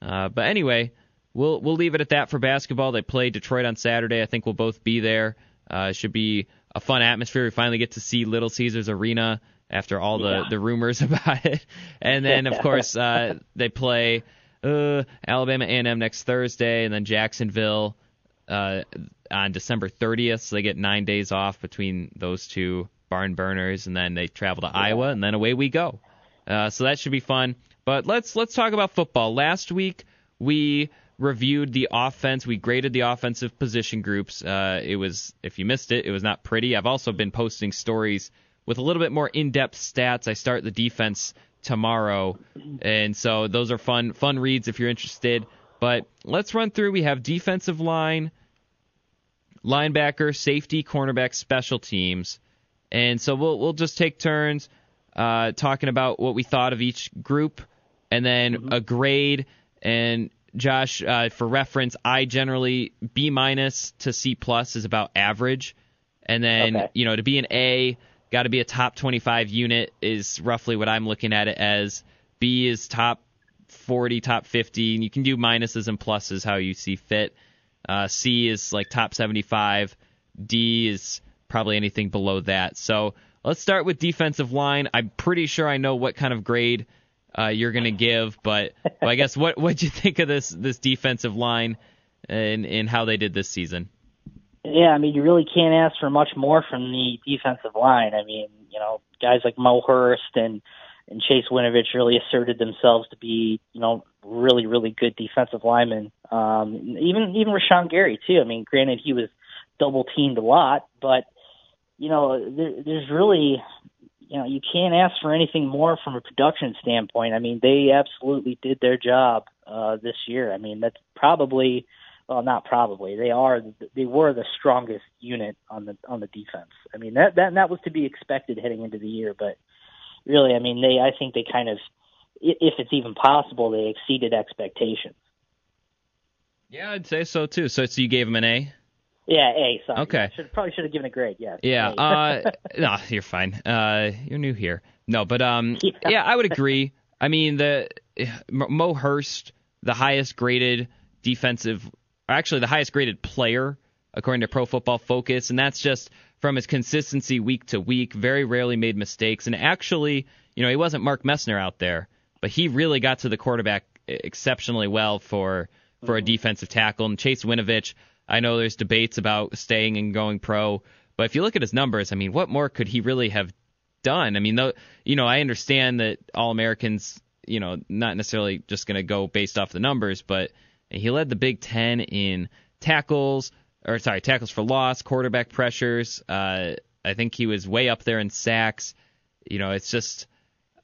Uh, but anyway, we'll we'll leave it at that for basketball. They play Detroit on Saturday. I think we'll both be there. Uh, should be a fun atmosphere. We finally get to see Little Caesars Arena after all the, Yeah. the rumors about it. And then of course uh, they play uh, Alabama A&M next Thursday, and then Jacksonville uh, on December 30th. So they get nine days off between those two barn burners, and then they travel to Iowa, and then away we go. Uh, so that should be fun. But let's let's talk about football. Last week we reviewed the offense. We graded the offensive position groups. Uh, it was if you missed it, it was not pretty. I've also been posting stories with a little bit more in-depth stats. I start the defense tomorrow, and so those are fun fun reads if you're interested. But let's run through. We have defensive line, linebacker, safety, cornerback, special teams, and so we'll we'll just take turns uh, talking about what we thought of each group, and then a grade. And Josh, uh, for reference, I generally B minus to C plus is about average, and then Okay. you know to be an A, got to be a top 25 unit is roughly what I'm looking at it as. B is top 40, top 50, and you can do minuses and pluses how you see fit. Uh, C is like top 75. D is probably anything below that. So let's start with defensive line. I'm pretty sure I know what kind of grade uh, you're going to give, but, but I guess what what'd you think of this this defensive line and and how they did this season? Yeah, I mean, you really can't ask for much more from the defensive line. I mean, you know, guys like Mo Hurst and and Chase Winovich really asserted themselves to be, you know, really, really good defensive linemen. Um, even even Rashan Gary too. I mean, granted he was double teamed a lot, but you know, there, there's really, you know, you can't ask for anything more from a production standpoint. I mean, they absolutely did their job uh, this year. I mean, that's probably well, not probably. They are. They were the strongest unit on the on the defense. I mean that that that was to be expected heading into the year. But really, I mean, they. I think they kind of if it's even possible, they exceeded expectations. Yeah, I'd say so too. So, so you gave him an A. Yeah, A. Sorry. Okay. Should, probably should have given a grade. Yes. Yeah. uh, no, you're fine. Uh, you're new here. No, but um, yeah. yeah, I would agree. I mean, the Mo Hurst, the highest graded defensive, actually the highest graded player according to Pro Football Focus, and that's just from his consistency week to week. Very rarely made mistakes, and actually, you know, he wasn't Mark Messner out there, but he really got to the quarterback exceptionally well for for a mm-hmm. defensive tackle. And Chase Winovich, I know there's debates about staying and going pro, but if you look at his numbers, I mean, what more could he really have done? I mean, though, you know, I understand that all Americans, you know, not necessarily just going to go based off the numbers, but he led the Big Ten in tackles, or sorry, tackles for loss, quarterback pressures. Uh, I think he was way up there in sacks. You know, it's just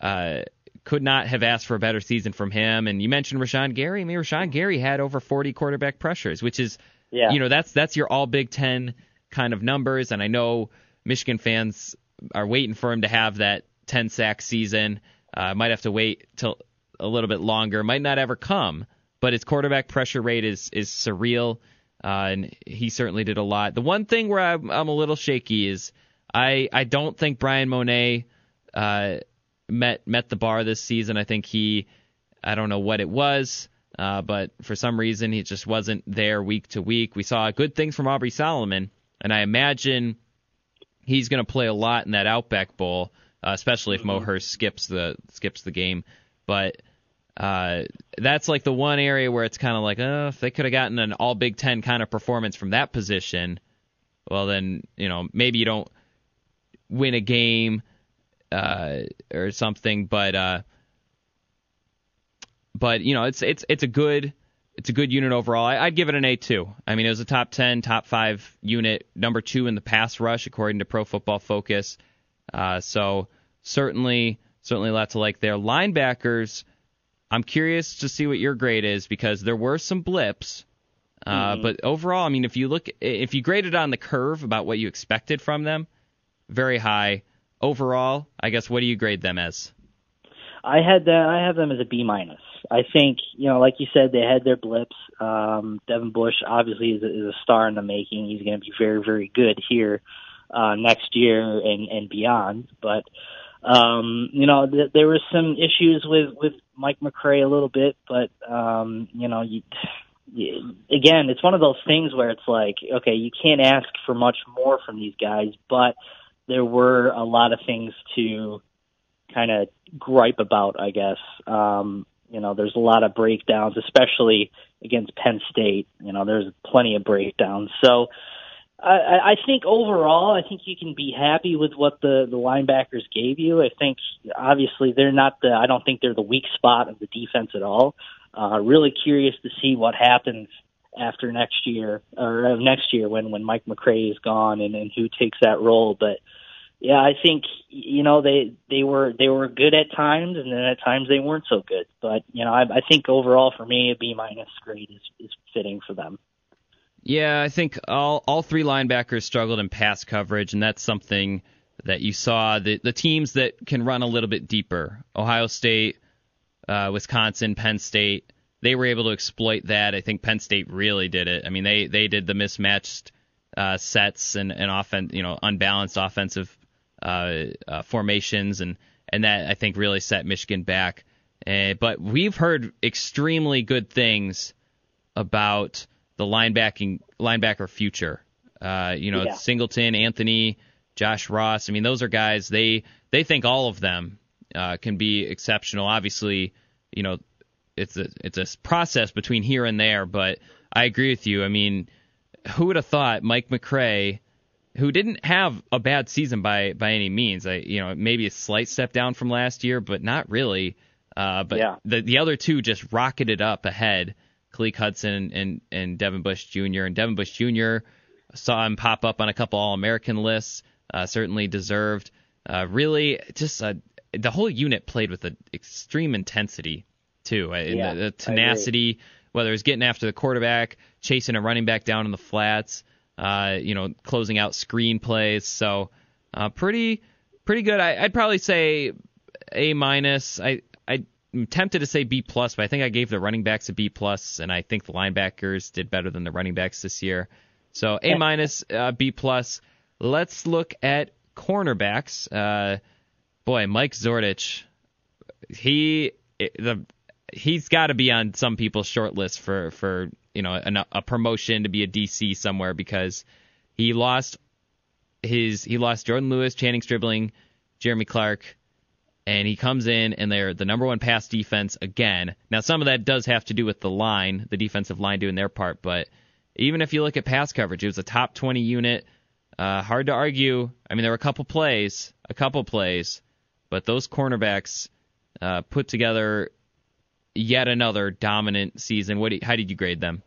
uh, could not have asked for a better season from him. And you mentioned Rashan Gary. I mean, Rashan Gary had over 40 quarterback pressures, which is, yeah. you know, that's that's your All Big Ten kind of numbers. And I know Michigan fans are waiting for him to have that 10 sack season. Uh, might have to wait till a little bit longer. Might not ever come. But his quarterback pressure rate is is surreal, uh, and he certainly did a lot. The one thing where I'm, I'm a little shaky is I I don't think Bryan Mone uh, met met the bar this season. I think he I don't know what it was. Uh, but for some reason, he just wasn't there week to week. We saw good things from Aubrey Solomon, and I imagine he's going to play a lot in that Outback Bowl, uh, especially if mm-hmm. Mo Hurst skips the skips the game. But uh, that's like the one area where it's kind of like, oh, if they could have gotten an All Big Ten kind of performance from that position, well then you know maybe you don't win a game uh, or something, but uh, but you know it's it's it's a good it's a good unit overall. I, would give it an A two. I mean, it was a top ten, top five unit, number two in the pass rush according to Pro Football Focus. Uh, so certainly certainly a lot to like there. Linebackers, I'm curious to see what your grade is because there were some blips. Uh, mm-hmm. But overall, I mean, if you look, if you graded on the curve about what you expected from them, very high. Overall, I guess what do you grade them as? I had that. I have them as a B minus. I think you know, like you said, they had their blips. Um, Devin Bush obviously is a, is a star in the making. He's going to be very, very good here uh, next year and and beyond. But um, you know, th- there were some issues with with Mike McCray a little bit, but um, you know, you, you, again, it's one of those things where it's like, okay, you can't ask for much more from these guys, but there were a lot of things to kind of gripe about, I guess. Um, you know, there's a lot of breakdowns, especially against Penn State. You know, there's plenty of breakdowns. So I, I think overall, I think you can be happy with what the the linebackers gave you. I think obviously they're not the. I don't think they're the weak spot of the defense at all. Uh, really curious to see what happens after next year or uh, next year when when Mike McCray is gone and, and who takes that role. But yeah, I think you know they they were they were good at times, and then at times they weren't so good. But you know, I, I think overall for me, a B minus grade is is fitting for them. Yeah, I think all all three linebackers struggled in pass coverage, and that's something that you saw. The the teams that can run a little bit deeper, Ohio State, uh, Wisconsin, Penn State, they were able to exploit that. I think Penn State really did it. I mean, they they did the mismatched uh, sets and and often you know unbalanced offensive uh, uh, formations, and and that I think really set Michigan back. Uh, but we've heard extremely good things about the linebacking linebacker future. Uh, you know, yeah. Singleton, Anthony, Josh Ross. I mean, those are guys. They they think all of them uh, can be exceptional. Obviously, you know, it's a it's a process between here and there. But I agree with you. I mean, who would have thought Mike McCray who didn't have a bad season by by any means. I you know maybe a slight step down from last year, but not really. Uh, but yeah. the the other two just rocketed up ahead. Khaleke Hudson and and Devin Bush Jr. and Devin Bush Jr. saw him pop up on a couple All American lists. Uh, certainly deserved. Uh, really, just uh, the whole unit played with an extreme intensity too. Yeah, the, the tenacity, whether it's getting after the quarterback, chasing a running back down in the flats uh, you know, closing out screen plays. So uh, pretty pretty good. I, would probably say A minus. I I'm tempted to say B plus, but I think I gave the running backs a B plus, and I think the linebackers did better than the running backs this year. So A minus, uh, B plus. Let's look at cornerbacks. Uh, boy, Mike Zordich, he the he's got to be on some people's short list for for you know a, a promotion to be a DC somewhere because he lost his he lost Jourdan Lewis, Channing Stribling, Jeremy Clark, and he comes in and they're the number one pass defense again. Now some of that does have to do with the line, the defensive line doing their part, but even if you look at pass coverage, it was a top 20 unit. Uh, hard to argue. I mean, there were a couple plays, a couple plays, but those cornerbacks uh, put together yet another dominant season. What? Do you, how did you grade them?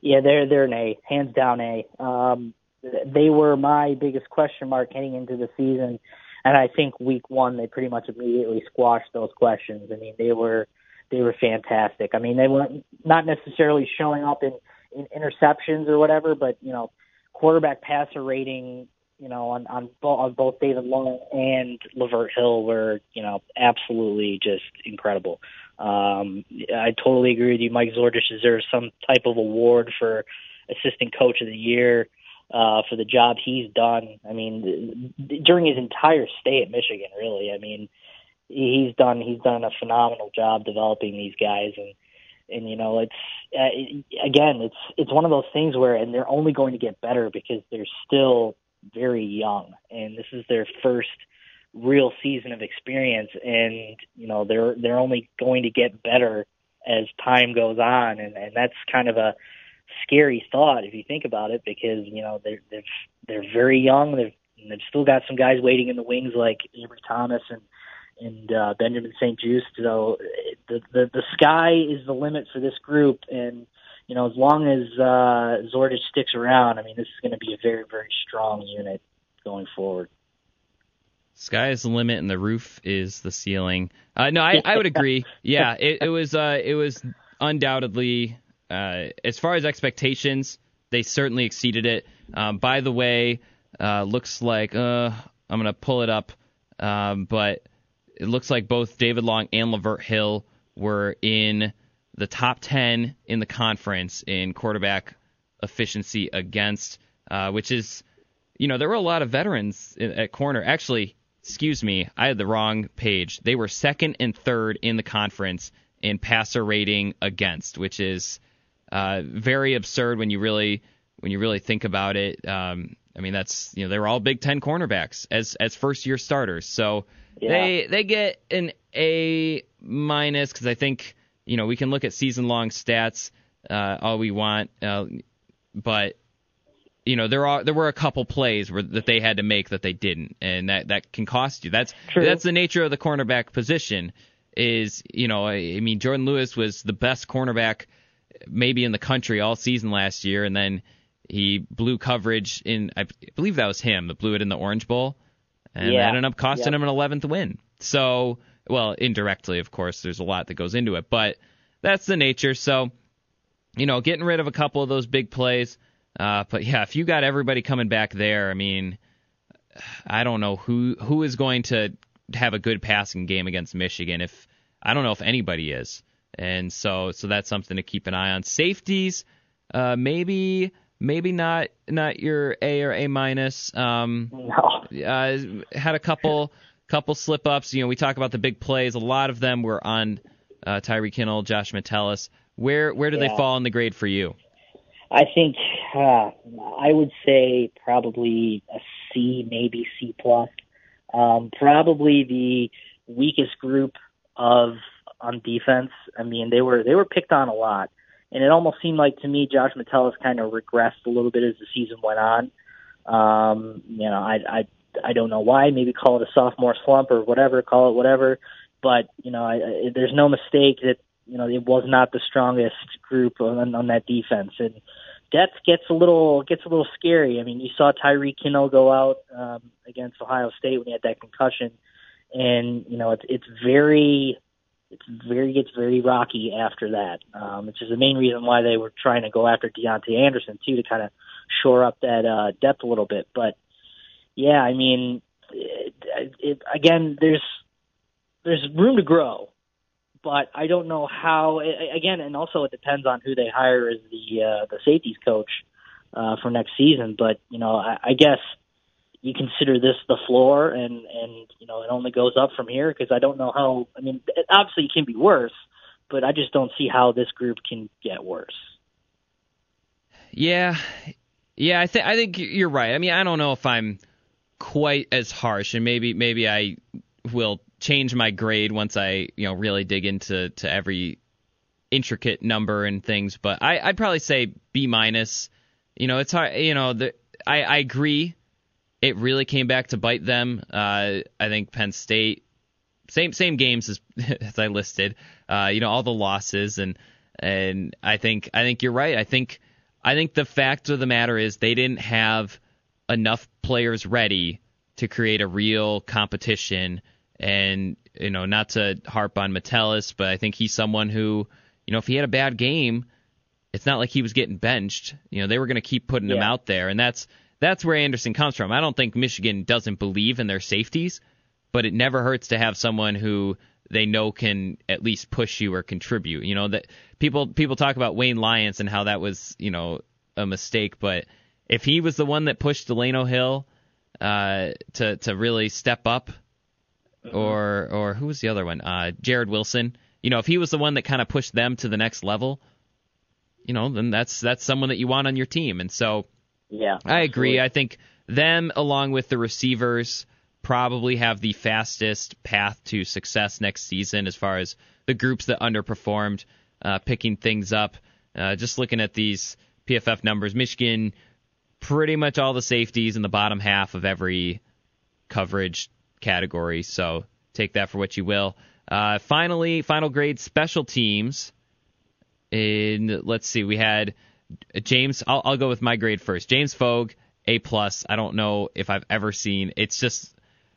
Yeah, they're they're an A, hands down A. Um, they were my biggest question mark heading into the season, and I think week one they pretty much immediately squashed those questions. I mean, they were they were fantastic. I mean, they weren't not necessarily showing up in, in interceptions or whatever, but you know, quarterback passer rating, you know, on on, bo- on both David Long and Lavert Hill were you know absolutely just incredible. Um, I totally agree with you. Mike Zordich deserves some type of award for assistant coach of the year uh, for the job he's done. I mean, during his entire stay at Michigan, really. I mean, he's done he's done a phenomenal job developing these guys, and and you know, it's uh, again, it's it's one of those things where, and they're only going to get better because they're still very young, and this is their first real season of experience, and you know, they're they're only going to get better as time goes on, and and that's kind of a scary thought if you think about it, because you know they're they're they're very young. They've they've still got some guys waiting in the wings like Ambry Thomas and and uh, Benjamin St-Juste. So the, the the sky is the limit for this group, and you know as long as uh, Zordich sticks around, I mean this is going to be a very very strong unit going forward. Sky is the limit, and the roof is the ceiling. Uh, no, I, I would agree. Yeah, it, it was uh, it was undoubtedly uh, as far as expectations, they certainly exceeded it. Um, by the way, uh, looks like uh, I'm gonna pull it up, um, but it looks like both David Long and Lavert Hill were in the top 10 in the conference in quarterback efficiency against, uh, which is, you know, there were a lot of veterans at corner. Actually, excuse me, I had the wrong page. They were second and third in the conference in passer rating against, which is uh, very absurd when you really when you really think about it. Um, I mean, that's you know they were all Big Ten cornerbacks as as first year starters, so yeah. they they get an A minus because I think you know we can look at season long stats uh, all we want, uh, but you know there are there were a couple plays where, that they had to make that they didn't, and that that can cost you. That's True. that's the nature of the cornerback position. Is you know I, I mean Jourdan Lewis was the best cornerback maybe in the country all season last year, and then he blew coverage in I believe that was him that blew it in the Orange Bowl, and yeah. that ended up costing yep. him an 11th win. So, well, indirectly, of course, there's a lot that goes into it, but that's the nature. So, you know, getting rid of a couple of those big plays. Uh, but yeah, if you got everybody coming back there, I mean, I don't know who who is going to have a good passing game against Michigan. If I don't know if anybody is and so so that's something to keep an eye on. Safeties, uh, maybe maybe not not your A or A minus. Um, no. uh, had a couple couple slip ups. You know, we talk about the big plays. A lot of them were on uh, Tyree Kinnel, Josh Metellus. Where where do yeah. they fall in the grade for you? I think uh, I would say probably a C, maybe C plus. Um, probably the weakest group of on defense. I mean, they were they were picked on a lot, and it almost seemed like to me Josh Metellus kind of regressed a little bit as the season went on. Um, you know, I I I don't know why. Maybe call it a sophomore slump or whatever. Call it whatever. But you know, I, I, there's no mistake that you know it was not the strongest group on, on that defense, and depth gets a little gets a little scary. I mean, you saw Tyree Kinnel go out um, against Ohio State when he had that concussion, and you know it's it's very it's very gets very rocky after that, um, which is the main reason why they were trying to go after Deontay Anderson too to kind of shore up that uh, depth a little bit. But yeah, I mean, it, it, again, there's there's room to grow, but I don't know how. Again, and also it depends on who they hire as the uh, the safeties coach uh, for next season. But you know, I, I guess you consider this the floor, and and you know it only goes up from here because I don't know how. I mean, it obviously it can be worse, but I just don't see how this group can get worse. Yeah, yeah, I think I think you're right. I mean, I don't know if I'm quite as harsh, and maybe maybe I will change my grade once I you know really dig into to every intricate number and things. But I, I'd probably say B minus. You know, it's hard. You know, the, I I agree. It really came back to bite them. Uh, I think Penn State, same same games as as I listed. Uh, you know, all the losses and and I think I think you're right. I think I think the fact of the matter is they didn't have enough players ready to create a real competition. And you know, not to harp on Metellus, but I think he's someone who, you know, if he had a bad game, it's not like he was getting benched. You know, they were going to keep putting yeah. him out there, and that's that's where Anderson comes from. I don't think Michigan doesn't believe in their safeties, but it never hurts to have someone who they know can at least push you or contribute. You know that people people talk about Wayne Lyons and how that was you know a mistake, but if he was the one that pushed Delano Hill uh, to to really step up, mm-hmm. or or who was the other one? Uh, Jarrod Wilson. You know, if he was the one that kind of pushed them to the next level, you know, then that's that's someone that you want on your team. And so, yeah, I agree. I think them along with the receivers probably have the fastest path to success next season as far as the groups that underperformed uh, picking things up. Uh, just looking at these PFF numbers, Michigan pretty much all the safeties in the bottom half of every coverage category. So take that for what you will. Uh, finally, final grade special teams. In let's see, we had James. I'll, I'll go with my grade first. James Foug, A plus. I don't know if I've ever seen. It's just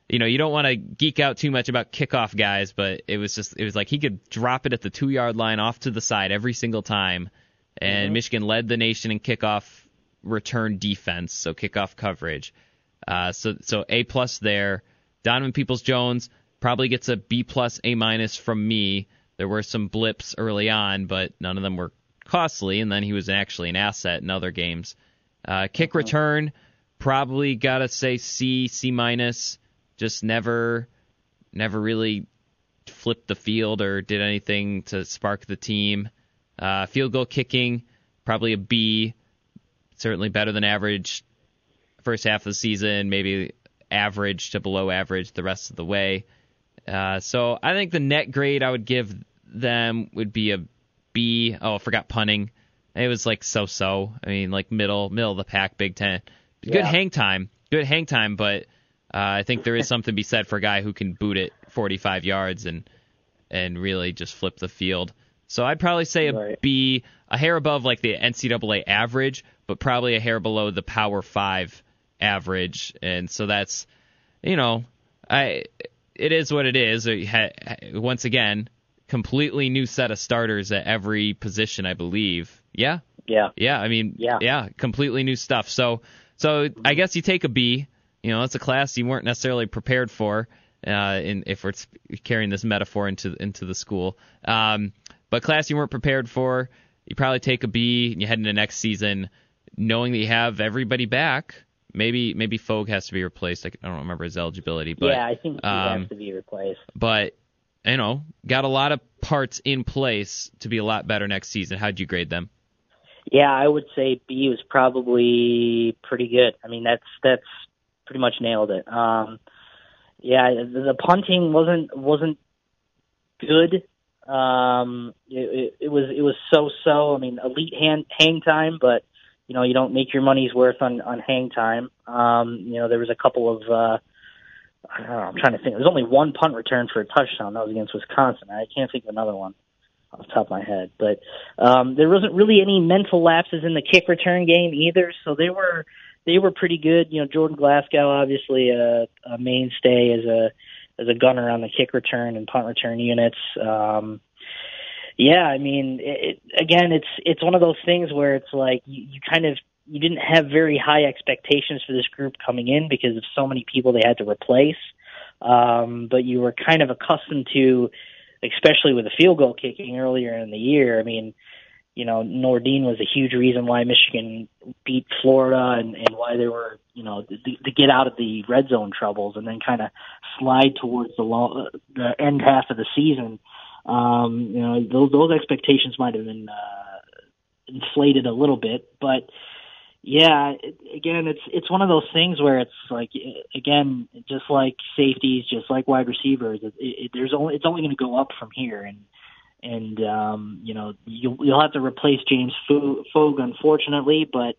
you know, you don't want to geek out too much about kickoff guys, but it was just it was like he could drop it at the two yard line off to the side every single time, and mm-hmm. Michigan led the nation in kickoff return defense, so kickoff coverage. Uh, so so A plus there. Donovan Peoples Jones probably gets a B plus A minus from me. There were some blips early on, but none of them were costly, and then he was actually an asset in other games. Uh, kick uh-huh. return probably gotta say C C minus. Just never never really flipped the field or did anything to spark the team. Uh, field goal kicking probably a B certainly better than average first half of the season, maybe average to below average the rest of the way. Uh, so I think the net grade I would give them would be a B. Oh, I forgot punting. It was like so-so. I mean, like middle, middle of the pack, Big Ten. Good yeah. hang time, good hang time, but uh, I think there is something to be said for a guy who can boot it 45 yards and and really just flip the field. So I'd probably say a right. B, a hair above like the NCAA average, but probably a hair below the Power Five average. And so that's, you know, I it is what it is. Once again, completely new set of starters at every position, I believe. Yeah. Yeah. Yeah. I mean, yeah, yeah completely new stuff. So, so I guess you take a B. You know, it's a class you weren't necessarily prepared for. Uh, in, if we're carrying this metaphor into into the school, um, but class you weren't prepared for, you probably take a B and you head into next season knowing that you have everybody back. Maybe maybe Foug has to be replaced. I don't remember his eligibility, but yeah, I think he um, has to be replaced. But you know, got a lot of parts in place to be a lot better next season. How'd you grade them? Yeah, I would say B was probably pretty good. I mean, that's that's pretty much nailed it. Um, yeah, the, the punting wasn't wasn't good. Um, it, it, it was it was so so. I mean, elite hand hang time, but you know you don't make your money's worth on on hang time. Um, you know, there was a couple of uh, I don't know, I'm trying to think. There's only one punt return for a touchdown. That was against Wisconsin. I can't think of another one off the top of my head. But um, there wasn't really any mental lapses in the kick return game either. So they were they were pretty good. You know, Jordan Glasgow obviously a, a mainstay as a as a gunner on the kick return and punt return units. Um, yeah, I mean, it, again, it's it's one of those things where it's like you, you kind of you didn't have very high expectations for this group coming in because of so many people they had to replace. Um, but you were kind of accustomed to especially with the field goal kicking earlier in the year. I mean, you know, Nordin was a huge reason why Michigan beat Florida and, and why they were, you know, to, to get out of the red zone troubles and then kind of slide towards the, long, the end half of the season. Um, you know, those, those expectations might have been uh, inflated a little bit, but yeah, it, again, it's it's one of those things where it's like again, just like safeties, just like wide receivers, it, it, there's only it's only going to go up from here, and and um, you know you'll you'll have to replace James Foug, unfortunately, but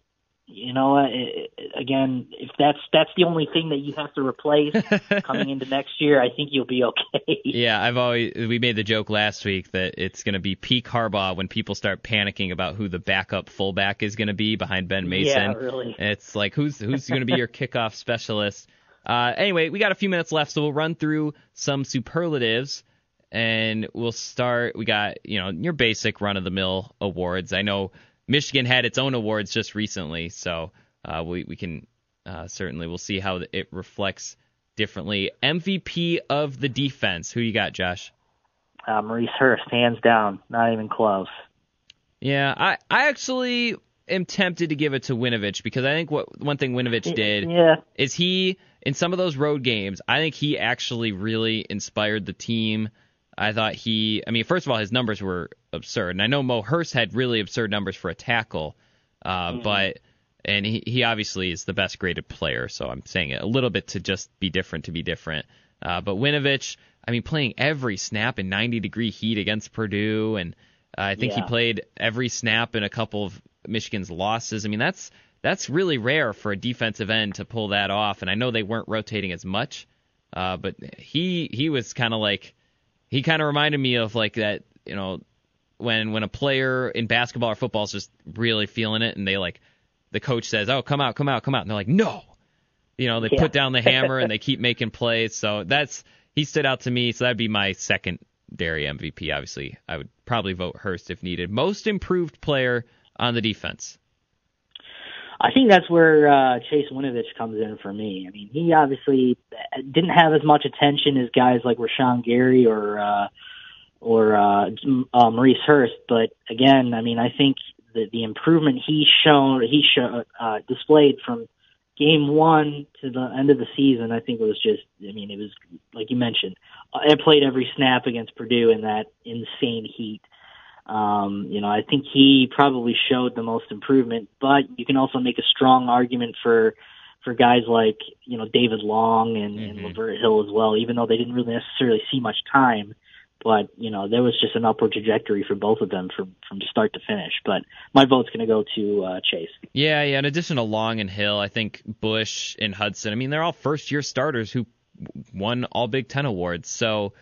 you know it, again if that's that's the only thing that you have to replace coming into next year, I think you'll be okay. Yeah, I've always we made the joke last week that it's going to be peak Harbaugh when people start panicking about who the backup fullback is going to be behind Ben Mason. Yeah, really. It's like who's who's going to be your kickoff specialist. Uh, anyway, we got a few minutes left, so we'll run through some superlatives and we'll start. We got you know your basic run of the mill awards. I know Michigan had its own awards just recently, so uh, we we can uh, certainly we'll see how it reflects differently. MVP of the defense. Who you got, Josh? Uh, Maurice Hurst, hands down, not even close. Yeah, I I actually am tempted to give it to Winovich because I think what one thing Winovich did yeah. is he in some of those road games, I think he actually really inspired the team I thought he, I mean, first of all, his numbers were absurd, and I know Mo Hurst had really absurd numbers for a tackle, uh, mm-hmm. but and he he obviously is the best graded player, so I'm saying it a little bit to just be different to be different. Uh, but Winovich, I mean, playing every snap in 90 degree heat against Purdue, and uh, I think yeah. he played every snap in a couple of Michigan's losses. I mean, that's that's really rare for a defensive end to pull that off, and I know they weren't rotating as much, uh, but he he was kind of like he kind of reminded me of like that, you know, when when a player in basketball or football is just really feeling it, and they like the coach says, "Oh, come out, come out, come out," and they're like, "No," you know, they yeah. put down the hammer and they keep making plays. So that's he stood out to me. So that'd be my second secondary MVP. Obviously, I would probably vote Hurst if needed. Most improved player on the defense. I think that's where uh, Chase Winovich comes in for me. I mean, he obviously didn't have as much attention as guys like Rashan Gary or uh, or uh, uh, Maurice Hurst, but again, I mean, I think the the improvement he shown, he show, uh, displayed from game one to the end of the season, I think it was just, I mean, it was like you mentioned, I played every snap against Purdue in that insane heat. Um, you know, I think he probably showed the most improvement, but you can also make a strong argument for for guys like you know David Long and, mm-hmm. and Lavert Hill as well, even though they didn't really necessarily see much time. But you know, there was just an upward trajectory for both of them from from start to finish. But my vote's going to go to uh, Chase. Yeah, yeah. In addition to Long and Hill, I think Bush and Hudson. I mean, they're all first year starters who won all Big Ten awards. So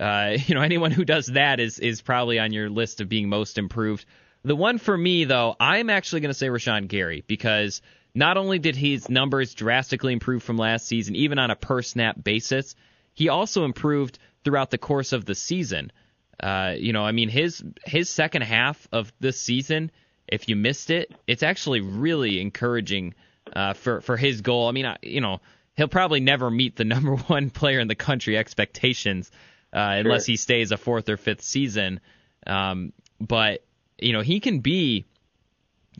uh, you know, anyone who does that is is probably on your list of being most improved. The one for me, though, I'm actually going to say Rashan Gary because not only did his numbers drastically improve from last season, even on a per snap basis, he also improved throughout the course of the season. Uh, you know, I mean, his his second half of this season, if you missed it, it's actually really encouraging uh, for for his goal. I mean, you know, he'll probably never meet the number one player in the country expectations uh, sure. unless he stays a fourth or fifth season. Um, but you know he can be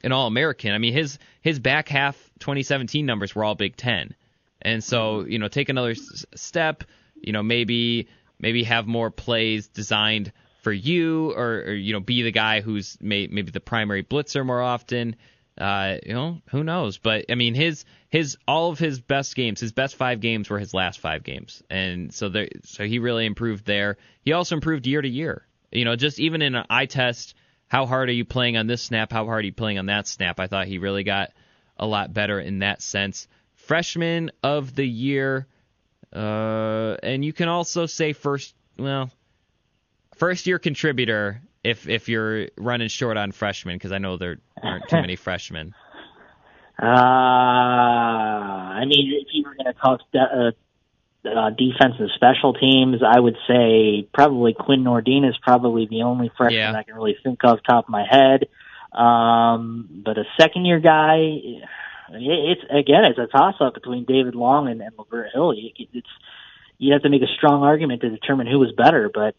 an All American. I mean his his back half 2017 numbers were all Big Ten, and so you know take another s- step. You know maybe maybe have more plays designed for you, or, or you know be the guy who's may, maybe the primary blitzer more often. Uh, you know, who knows? But I mean, his his all of his best games, his best five games were his last five games, and so there, so he really improved there. He also improved year to year. You know, just even in an eye test, how hard are you playing on this snap? How hard are you playing on that snap? I thought he really got a lot better in that sense. Freshman of the year, uh, and you can also say first, well, first year contributor if if you're running short on freshmen because I know there aren't too many freshmen. Uh, I mean, if you were going to talk de- uh, uh, defense and special teams, I would say probably Quinn Nordin is probably the only freshman yeah. I can really think of top of my head. Um, but a second year guy, it's again, it's a toss up between David Long and, and Lavert Hill. It's you have to make a strong argument to determine who was better, but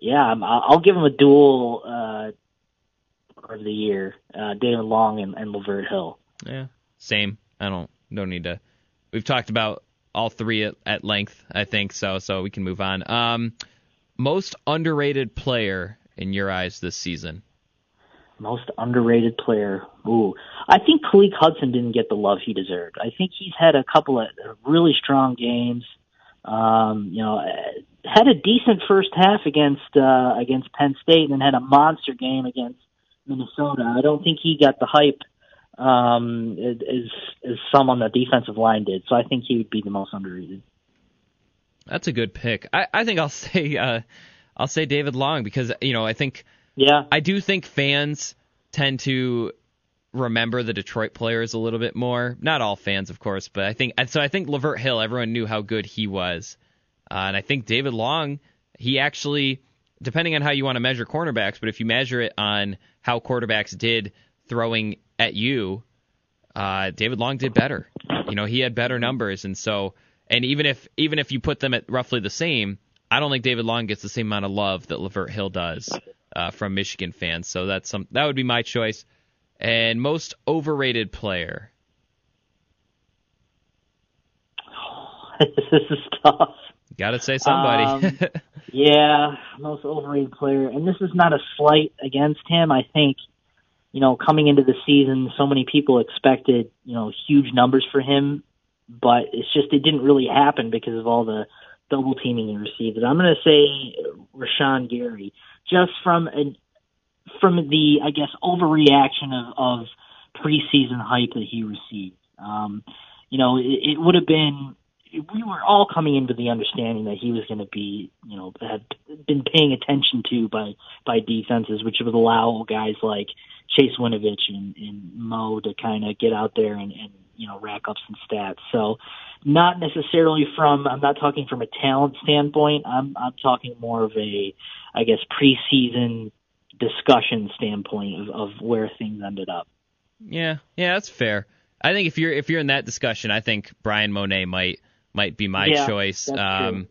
yeah, I'm, I'll give him a dual uh, of the year, uh, David Long and, and Lavert Hill. Yeah, same. I don't don't need to. We've talked about all three at, at length, I think. So so we can move on. Um, most underrated player in your eyes this season? Most underrated player. Ooh, I think Khaleke Hudson didn't get the love he deserved. I think he's had a couple of really strong games. Um, you know, had a decent first half against uh, against Penn State, and then had a monster game against Minnesota. I don't think he got the hype um, as as some on the defensive line did. So I think he would be the most underrated. That's a good pick. I, I think I'll say uh, I'll say David Long because you know I think yeah I do think fans tend to remember the Detroit players a little bit more. Not all fans, of course, but I think so. I think Lavert Hill, everyone knew how good he was, uh, and I think David Long, he actually, depending on how you want to measure cornerbacks, but if you measure it on how quarterbacks did throwing at you, uh, David Long did better. You know, he had better numbers, and so, and even if even if you put them at roughly the same, I don't think David Long gets the same amount of love that Lavert Hill does uh, from Michigan fans. So that's some that would be my choice. And most overrated player. this is tough. Got to say somebody. Um, yeah, most overrated player, and this is not a slight against him. I think, you know, coming into the season, so many people expected, you know, huge numbers for him, but it's just it didn't really happen because of all the double teaming he received. I'm going to say Rashan Gary, just from an from the I guess overreaction of, of preseason hype that he received. Um, you know, it, it would have been we were all coming into the understanding that he was going to be, you know, had been paying attention to by by defenses, which would allow guys like Chase Winovich and, and Mo to kind of get out there and, and you know rack up some stats. So, not necessarily from I'm not talking from a talent standpoint. I'm I'm talking more of a, I guess, preseason discussion standpoint of, of where things ended up. Yeah, yeah, that's fair. I think if you're if you're in that discussion, I think Bryan Mone might might be my yeah, choice. Um,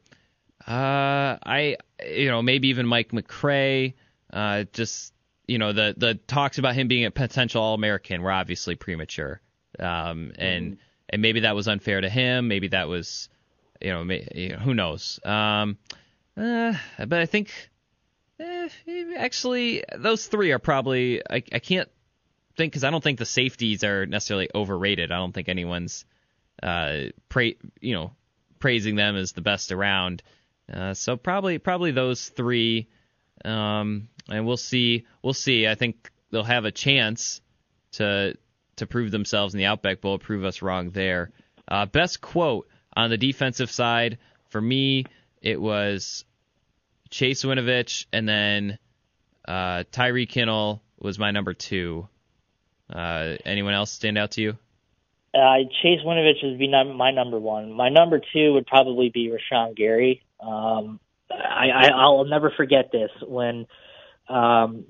uh, I you know maybe even Mike McCray. Uh, just you know the the talks about him being a potential All American were obviously premature. Um, and mm-hmm. and maybe that was unfair to him. Maybe that was you know, may, you know who knows. Um, uh, but I think eh, actually those three are probably I, I can't think because I don't think the safeties are necessarily overrated. I don't think anyone's uh, pra- you know praising them as the best around. Uh, so probably probably those three, um, and we'll see we'll see. I think they'll have a chance to to prove themselves in the Outback Bowl, prove us wrong there. Uh, best quote on the defensive side for me, it was Chase Winovich, and then uh, Tyree Kinnel was my number two. Uh, anyone else stand out to you? Uh, Chase Winovich would be my number one. My number two would probably be Rashan Gary. Um, I, I, I'll never forget this when um,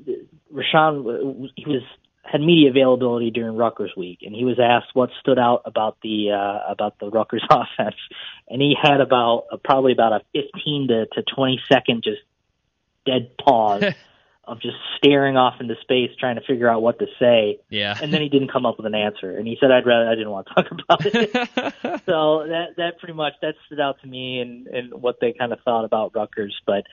Rashan he was had media availability during Rutgers week, and he was asked what stood out about the uh, about the Rutgers offense, and he had about uh, probably about a 15 to, to 20 second just dead pause of just staring off into space, trying to figure out what to say. Yeah. And then he didn't come up with an answer, and he said, "I'd rather I didn't want to talk about it." so that that pretty much that stood out to me and and what they kind of thought about Rutgers. But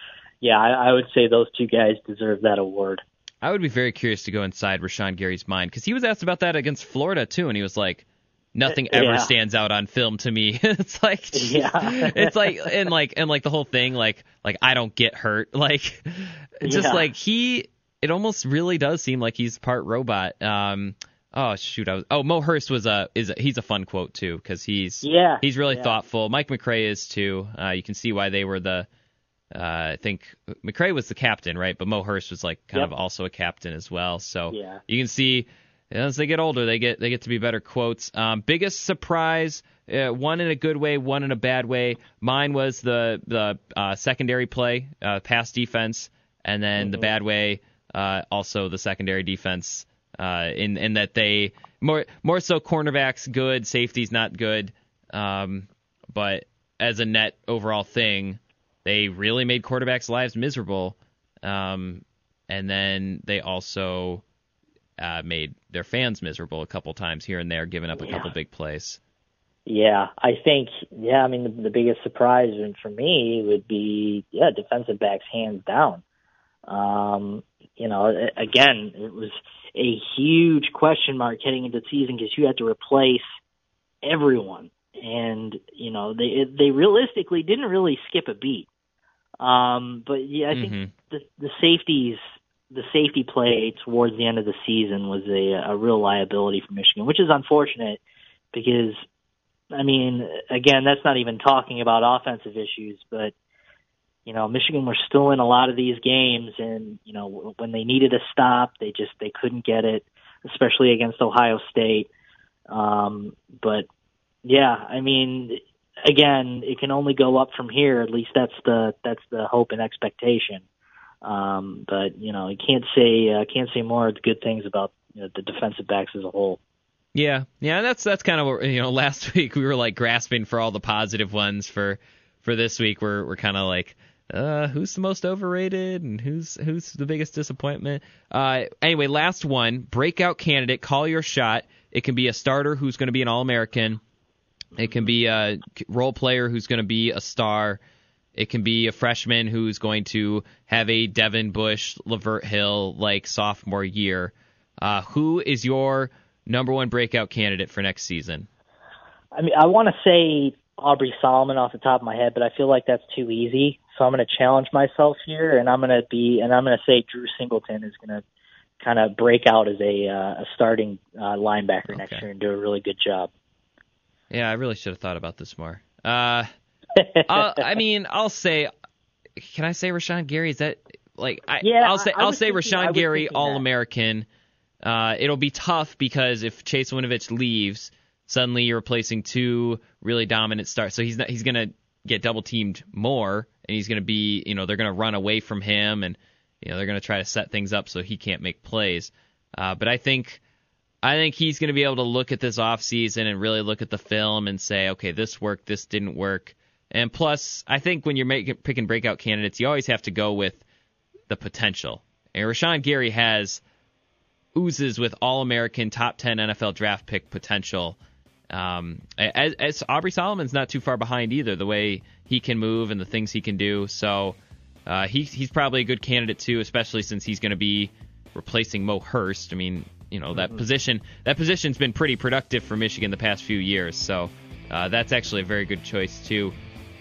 yeah, I, I would say those two guys deserve that award. I would be very curious to go inside Rashan Gary's mind because he was asked about that against Florida too, and he was like, nothing ever yeah. stands out on film to me. it's like yeah. it's like and like and like the whole thing like like I don't get hurt. Like just Yeah. like he it almost really does seem like he's part robot. Um oh shoot, I was Oh, Mo Hurst was a is a, he's a fun quote too cuz he's Yeah. he's really yeah. thoughtful. Mike McCray is too. Uh you can see why they were the uh, I think McCray was the captain, right? But Mo Hurst was like kind Yep. of also a captain as well. So Yeah. you can see as they get older, they get they get to be better quotes. Um, biggest surprise, uh, one in a good way, one in a bad way. Mine was the the uh, secondary play, uh, pass defense, and then the bad way, uh, also the secondary defense. Uh, in in that they more more so cornerbacks good, safeties not good. Um, but as a net overall thing, they really made quarterbacks' lives miserable. Um, and then they also uh, made their fans miserable a couple times here and there, giving up a Yeah. couple big plays. Yeah, I think yeah. I mean, the, the biggest surprise and for me would be yeah, defensive backs hands down. Um, you know, again, it was a huge question mark heading into the season because you had to replace everyone, and you know they they realistically didn't really skip a beat. Um, but yeah, I think Mhm. the the safeties the safety play towards the end of the season was a a real liability for Michigan, which is unfortunate because I mean, again, that's not even talking about offensive issues, but you know, Michigan were still in a lot of these games, and you know, when they needed a stop, they just they couldn't get it, especially against Ohio State. Um, but yeah, I mean, again, it can only go up from here. At least that's the that's the hope and expectation. Um, but you know, you can't say uh, can't say more good things about you know, the defensive backs as a whole. Yeah, yeah, that's that's kind of what you know. Last week we were like grasping for all the positive ones for for this week. We're we're kind of like, uh, who's the most overrated and who's who's the biggest disappointment? Uh, anyway, last one, breakout candidate. Call your shot. It can be a starter who's going to be an All American. It can be a role player who's going to be a star. It can be a freshman who's going to have a Devin Bush, Lavert Hill like sophomore year. Uh, who is your number one breakout candidate for next season? I mean, I want to say Aubrey Solomon off the top of my head, but I feel like that's too easy. So I'm going to challenge myself here, and I'm going to be, and I'm going to say Drew Singleton is going to kind of break out as a, uh, a starting uh, linebacker next year and do a really good job. Yeah, I really should have thought about this more. Uh, I'll, I mean, I'll say, can I say Rashan Gary? Is that like I, Yeah, I'll say I- I I'll say thinking- Rashan Gary. All American. Uh, it'll be tough because if Chase Winovich leaves, suddenly you're replacing two really dominant stars. So he's not he's gonna get double teamed more, and he's gonna be you know they're gonna run away from him, and you know they're gonna try to set things up so he can't make plays. Uh, but I think I think he's going to be able to look at this offseason and really look at the film and say, okay, this worked, this didn't work. And plus, I think when you're making, picking breakout candidates, you always have to go with the potential. And Rashan Gary has oozes with All American, top 10 NFL draft pick potential. Um, as, as Aubrey Solomon's not too far behind either, the way he can move and the things he can do. So uh, he, he's probably a good candidate too, especially since he's going to be replacing Mo Hurst. I mean, you know that position that position's been pretty productive for Michigan the past few years, so uh, that's actually a very good choice too.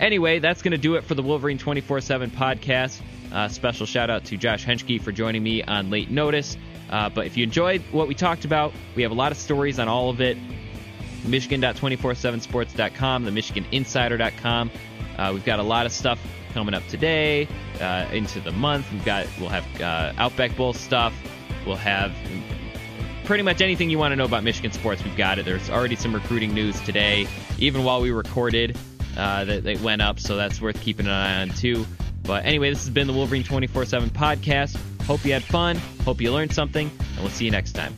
Anyway, that's going to do it for the Wolverine 24/7 podcast. Uh, special shout out to Josh Henschke for joining me on late notice. Uh, but if you enjoyed what we talked about, we have a lot of stories on all of it. Michigan.247sports.com, the MichiganInsider.com. Uh, we've got a lot of stuff coming up today, uh, into the month. We've got we'll have uh, Outback Bowl stuff. We'll have pretty much anything you want to know about Michigan sports. We've got it. There's already some recruiting news today, even while we recorded, uh, that, that went up. So that's worth keeping an eye on too. But anyway, this has been the Wolverine 24/7 podcast. Hope you had fun. Hope you learned something, and we'll see you next time.